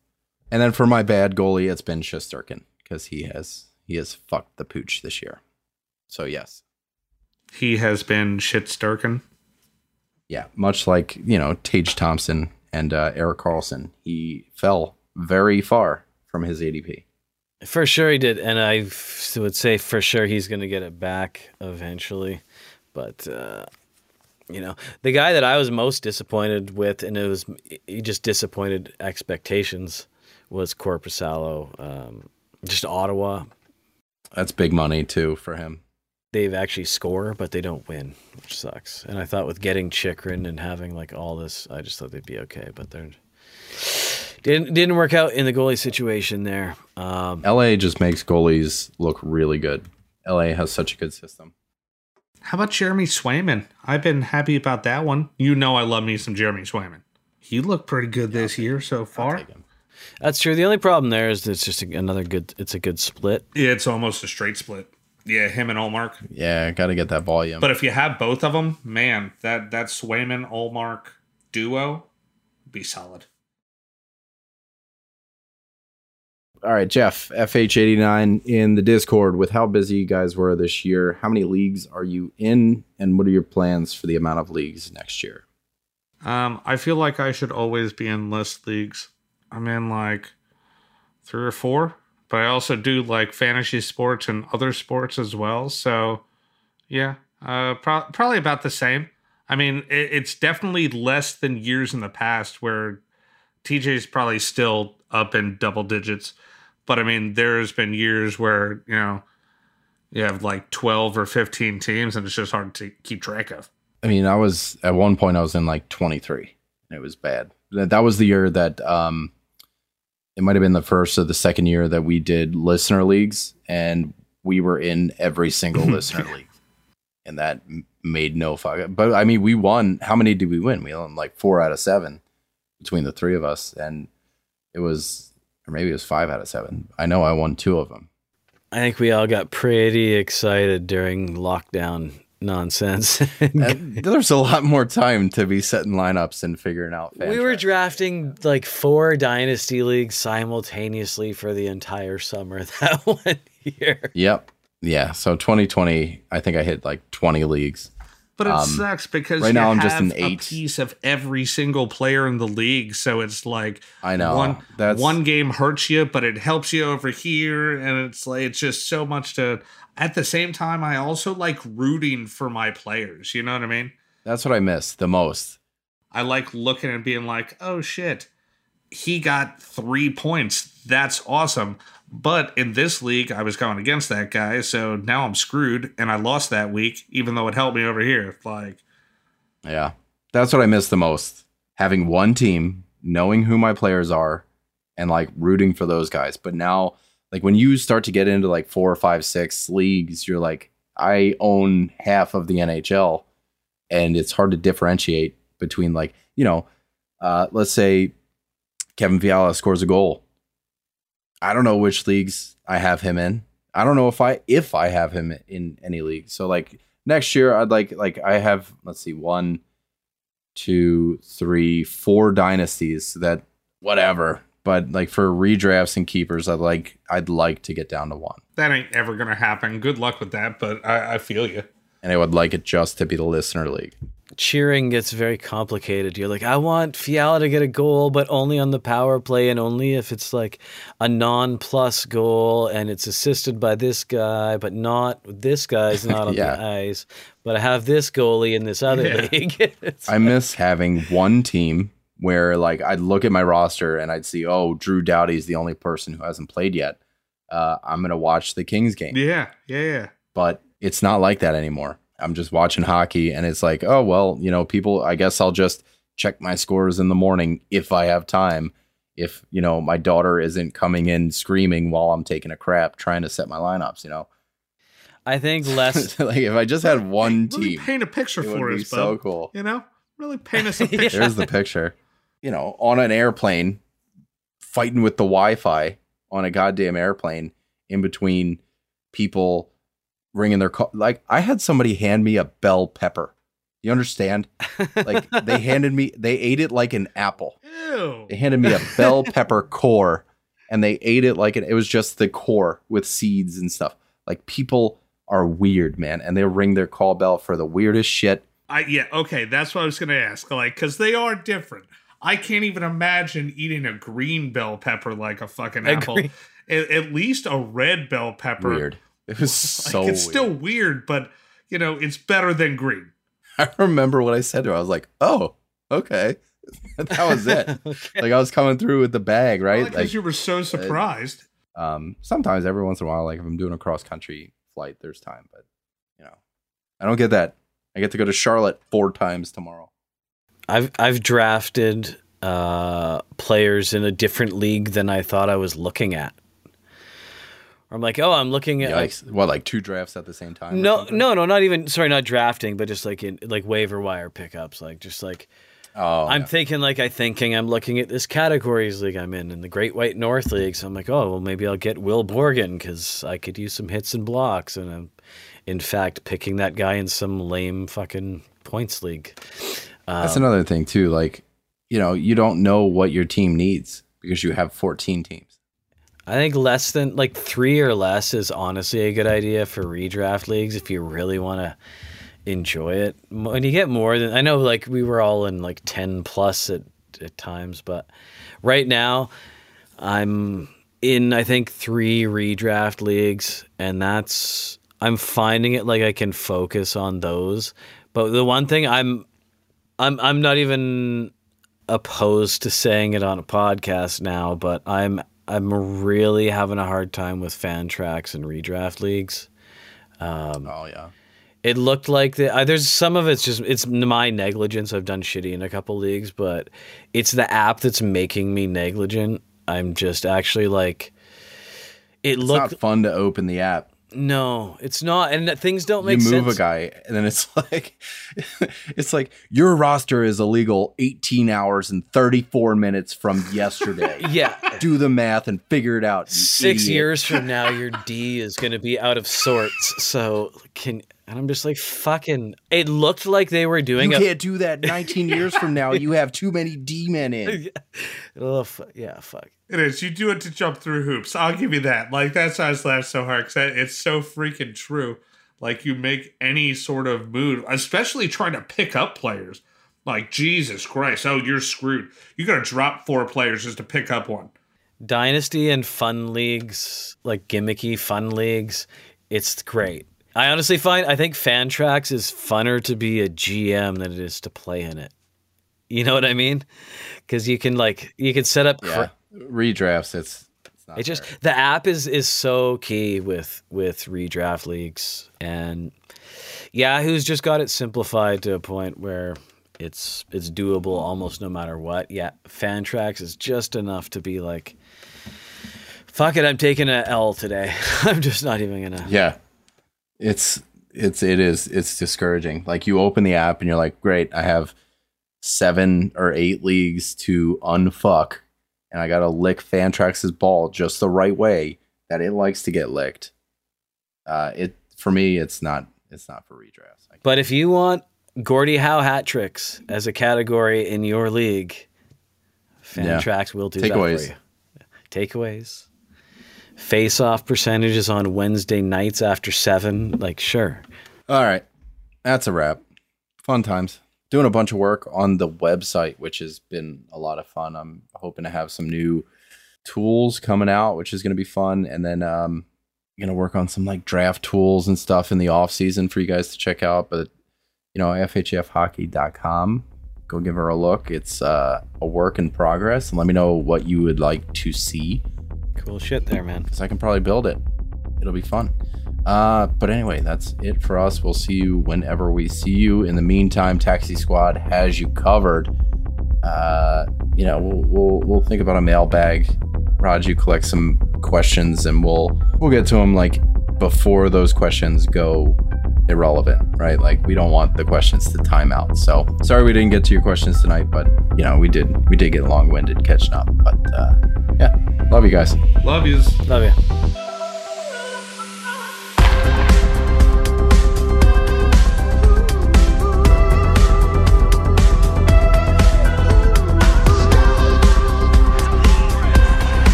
Speaker 3: And then for my bad goalie, it's been Shesterkin because he has he has fucked the pooch this year. So yes.
Speaker 4: He has been shit.
Speaker 3: Yeah. Much like, you know, Tage Thompson and uh, Erik Karlsson, he fell very far from his ADP.
Speaker 5: For sure he did, and I would say for sure he's going to get it back eventually. But uh, You know, the guy that I was most disappointed with, and it was he just disappointed expectations, was Korpisalo. Um, just Ottawa,
Speaker 3: That's big money too for him.
Speaker 5: they've actually score, but they don't win, which sucks. And I thought with getting Chychrun and having like all this, I just thought they'd be okay, but they're didn't didn't work out in the goalie situation there. Um,
Speaker 3: LA just makes goalies look really good. LA has such a good system.
Speaker 4: How about Jeremy Swayman? I've been happy about that one. You know I love me some Jeremy Swayman. He looked pretty good this year so far.
Speaker 5: That's true. The only problem there is it's just another good. It's a good split.
Speaker 4: Yeah, it's almost a straight split. Yeah, him and Ullmark.
Speaker 3: Yeah, got to get that volume.
Speaker 4: But if you have both of them, man, that that Swayman Ullmark duo be solid.
Speaker 3: All right, Jeff, FH89 in the Discord with how busy you guys were this year. How many leagues are you in, and what are your plans for the amount of leagues next year?
Speaker 4: Um, I feel like I should always be in list leagues. I'm in like three or four, but I also do like fantasy sports and other sports as well. So, yeah, uh, pro- probably about the same. I mean, it, it's definitely less than years in the past where TJ's probably still up in double digits. But I mean, there's been years where, you know, you have like 12 or 15 teams and it's just hard to keep track of.
Speaker 3: I mean, I was at one point I was in like 23. It was bad. That was the year that um it might have been the first or the second year that we did listener leagues and we were in every single <laughs> listener league. And that made no fuck. But I mean, we won. How many did we win? We won like 4 out of 7 between the three of us and it was or maybe it was 5 out of 7. I know I won 2 of them.
Speaker 5: I think we all got pretty excited during lockdown nonsense. <laughs>
Speaker 3: There's a lot more time to be setting lineups and figuring out
Speaker 5: we were
Speaker 3: tracks.
Speaker 5: drafting like four dynasty leagues simultaneously for the entire summer <laughs> that one year.
Speaker 3: Yep. Yeah. So 2020, I think I hit like 20 leagues.
Speaker 4: But it
Speaker 3: Um,
Speaker 4: sucks because
Speaker 3: right
Speaker 4: you
Speaker 3: now I'm
Speaker 4: have
Speaker 3: just an
Speaker 4: a
Speaker 3: eight.
Speaker 4: piece of every single player in the league. So it's like
Speaker 3: I know.
Speaker 4: one
Speaker 3: That's
Speaker 4: one game hurts you, but it helps you over here, and it's like it's just so much to. At the same time, I also like rooting for my players. You know what I mean?
Speaker 3: that's what I miss the most.
Speaker 4: I like looking and being like, oh shit, he got three points. That's awesome. But in this league, I was going against that guy, so now I'm screwed, and I lost that week, even though it helped me over here. Like,
Speaker 3: Yeah. That's what I miss the most. Having one team, knowing who my players are, and like rooting for those guys. But now, like when you start to get into like four or five, six leagues, you're like, I own half of the NHL, and it's hard to differentiate between like, you know, uh, let's say Kevin Fiala scores a goal. I don't know which leagues I have him in. I don't know if I if I have him in any league. So like next year, I'd like like I have let's see one, two, three, four dynasties that whatever. But like for redrafts and keepers, I'd like I'd like to get down to one,
Speaker 4: that ain't ever gonna happen. Good luck with that, but I, I feel you.
Speaker 3: and I would like it just to be the listener league.
Speaker 5: Cheering gets very complicated. You're like, I want Fiala to get a goal, but only on the power play and only if it's like a non plus goal and it's assisted by this guy, but not this guy's <laughs> not on
Speaker 3: Yeah.
Speaker 5: the ice. But I have this goalie in this other
Speaker 4: Yeah. <laughs>
Speaker 5: league. <laughs>
Speaker 3: I miss having one team where like I'd look at my roster and I'd see, oh, Drew Doughty's the only person who hasn't played yet. Uh, I'm gonna watch the Kings game.
Speaker 4: Yeah, yeah, yeah.
Speaker 3: but it's not like that anymore. I'm just watching hockey and it's like, oh, well, you know, people, I guess I'll just check my scores in the morning if I have time. If, you know, my daughter isn't coming in screaming while I'm taking a crap trying to set my lineups, you know?
Speaker 5: I think less. <laughs>
Speaker 3: like if I just had one
Speaker 4: Really
Speaker 3: team,
Speaker 4: paint a picture
Speaker 3: it
Speaker 4: for
Speaker 3: would be
Speaker 4: us,
Speaker 3: so
Speaker 4: bub.
Speaker 3: cool.
Speaker 4: You know, really paint us a <laughs> picture.
Speaker 3: There's the picture. You know, on an airplane, fighting with the Wi Fi on a goddamn airplane in between people ringing their call. Like, I had somebody hand me a bell pepper. You understand? <laughs> Like, they handed me, they ate it like an apple.
Speaker 4: Ew.
Speaker 3: They handed me a bell pepper <laughs> core and they ate it like it, it was just the core with seeds and stuff. Like, people are weird, man. And they ring their call bell for the weirdest shit.
Speaker 4: I yeah, okay, that's what I was gonna ask. Like, because they are different. I can't even imagine eating a green bell pepper like a fucking
Speaker 5: A
Speaker 4: apple.
Speaker 5: green-
Speaker 4: at least a red bell pepper.
Speaker 3: Weird. It was <laughs>
Speaker 4: Like,
Speaker 3: so
Speaker 4: it's still
Speaker 3: weird.
Speaker 4: weird, but you know, it's better than green. <laughs>
Speaker 3: I remember what I said to her. I was like, "Oh, okay." <laughs> that was it. Like I was coming through with the bag, right?
Speaker 4: Because
Speaker 3: Like
Speaker 4: you were so surprised.
Speaker 3: um sometimes every once in a while like if i'm doing a cross country flight there's time but you know i don't get that i get to go to charlotte four times tomorrow
Speaker 5: I've I've drafted uh, players in a different league than I thought I was looking at. I'm like, oh, I'm looking at like,
Speaker 3: what like two drafts at the same time
Speaker 5: no, no, no, not even sorry, not drafting, but just like in like waiver wire pickups, like just like
Speaker 3: oh
Speaker 5: I'm
Speaker 3: yeah.
Speaker 5: thinking like I thinking I'm looking at this categories league I'm in in the Great White North League. So I'm like, oh well, maybe I'll get Will Borgen because I could use some hits and blocks, and I'm in fact picking that guy in some lame fucking points league.
Speaker 3: that's um, another thing too like you know you don't know what your team needs because you have 14 teams
Speaker 5: I think less than like three or less is honestly a good idea for redraft leagues if you really want to enjoy it. When you get more than I know, like we were all in like ten plus at, at times, but right now I'm in I think three redraft leagues, and that's I'm finding it like I can focus on those. But the one thing I'm I'm I'm not even opposed to saying it on a podcast now, but I'm I'm really having a hard time with Fantrax and redraft leagues.
Speaker 3: oh yeah
Speaker 5: It looked like the, uh, there's some of it's just it's my negligence. I've done shitty in a couple leagues, but it's the app that's making me negligent. I'm just actually like it
Speaker 3: it's
Speaker 5: looked
Speaker 3: not fun to open the app
Speaker 5: no, it's not, and things don't make sense.
Speaker 3: you move
Speaker 5: sense.
Speaker 3: a guy and then it's <laughs> like it's like your roster is illegal 18 hours and 34 minutes from <laughs> yesterday
Speaker 5: Yeah,
Speaker 3: do the math and figure it out
Speaker 5: six
Speaker 3: idiot.
Speaker 5: years from now, your <laughs> D is going to be out of sorts. So can and I'm just like fucking. It looked like they were doing
Speaker 3: You
Speaker 5: a.
Speaker 3: can't do that 19 years from now. You <laughs> have too many D men in.
Speaker 5: Oh, fu- yeah, fuck.
Speaker 4: It is. You do it to jump through hoops. I'll give you that. Like that's why I was laughing so hard because it's so freaking true. Like you make any sort of move, especially trying to pick up players. Like Jesus Christ, oh you're screwed. You got to drop four players just to pick up one.
Speaker 5: Dynasty and fun leagues, like gimmicky fun leagues, it's great. I honestly find I think Fantrax is funner to be a GM than it is to play in it. You know what I mean? Because you can like you can set up.
Speaker 3: Yeah. Redrafts, it's, it's not
Speaker 5: It just
Speaker 3: fair.
Speaker 5: the app is is so key with with redraft leagues and Yahoo's just got it simplified to a point where it's it's doable almost no matter what. Yeah, Fantrax is just enough to be like, fuck it, I'm taking a L today. <laughs> I'm just not even gonna.
Speaker 3: Yeah. It's it's it is it's discouraging. Like you open the app and you're like, great, I have seven or eight leagues to unfuck, and I gotta lick Fantrax's ball just the right way that it likes to get licked. Uh, it for me, it's not it's not for redrafts.
Speaker 5: But if you want Gordie Howe hat tricks as a category in your league,
Speaker 3: Yeah.
Speaker 5: Fantrax will do
Speaker 3: Takeaways.
Speaker 5: that for you. Takeaways. Face off percentages on Wednesday nights after seven. Like, sure.
Speaker 3: All right. That's a wrap. Fun times. Doing a bunch of work on the website, which has been a lot of fun. I'm hoping to have some new tools coming out, which is going to be fun. And then um going to work on some like draft tools and stuff in the off season for you guys to check out. But you know, FHFhockey.com. Go give her a look. It's uh, a work in progress. And let me know what you would like to see
Speaker 5: Cool shit there, man.
Speaker 3: because I can probably build it. It'll be fun. Uh, but anyway, that's it for us. We'll see you whenever we see you. In the meantime, Taxi Squad has you covered. Uh, you know, we'll, we'll we'll think about a mailbag. Rog, you collect some questions, and we'll we'll get to them like before those questions go irrelevant, right? Like we don't want the questions to time out. So sorry we didn't get to your questions tonight, but you know we did we did get long winded catching up. But uh, yeah, love you guys.
Speaker 4: Love yous.
Speaker 5: Love you.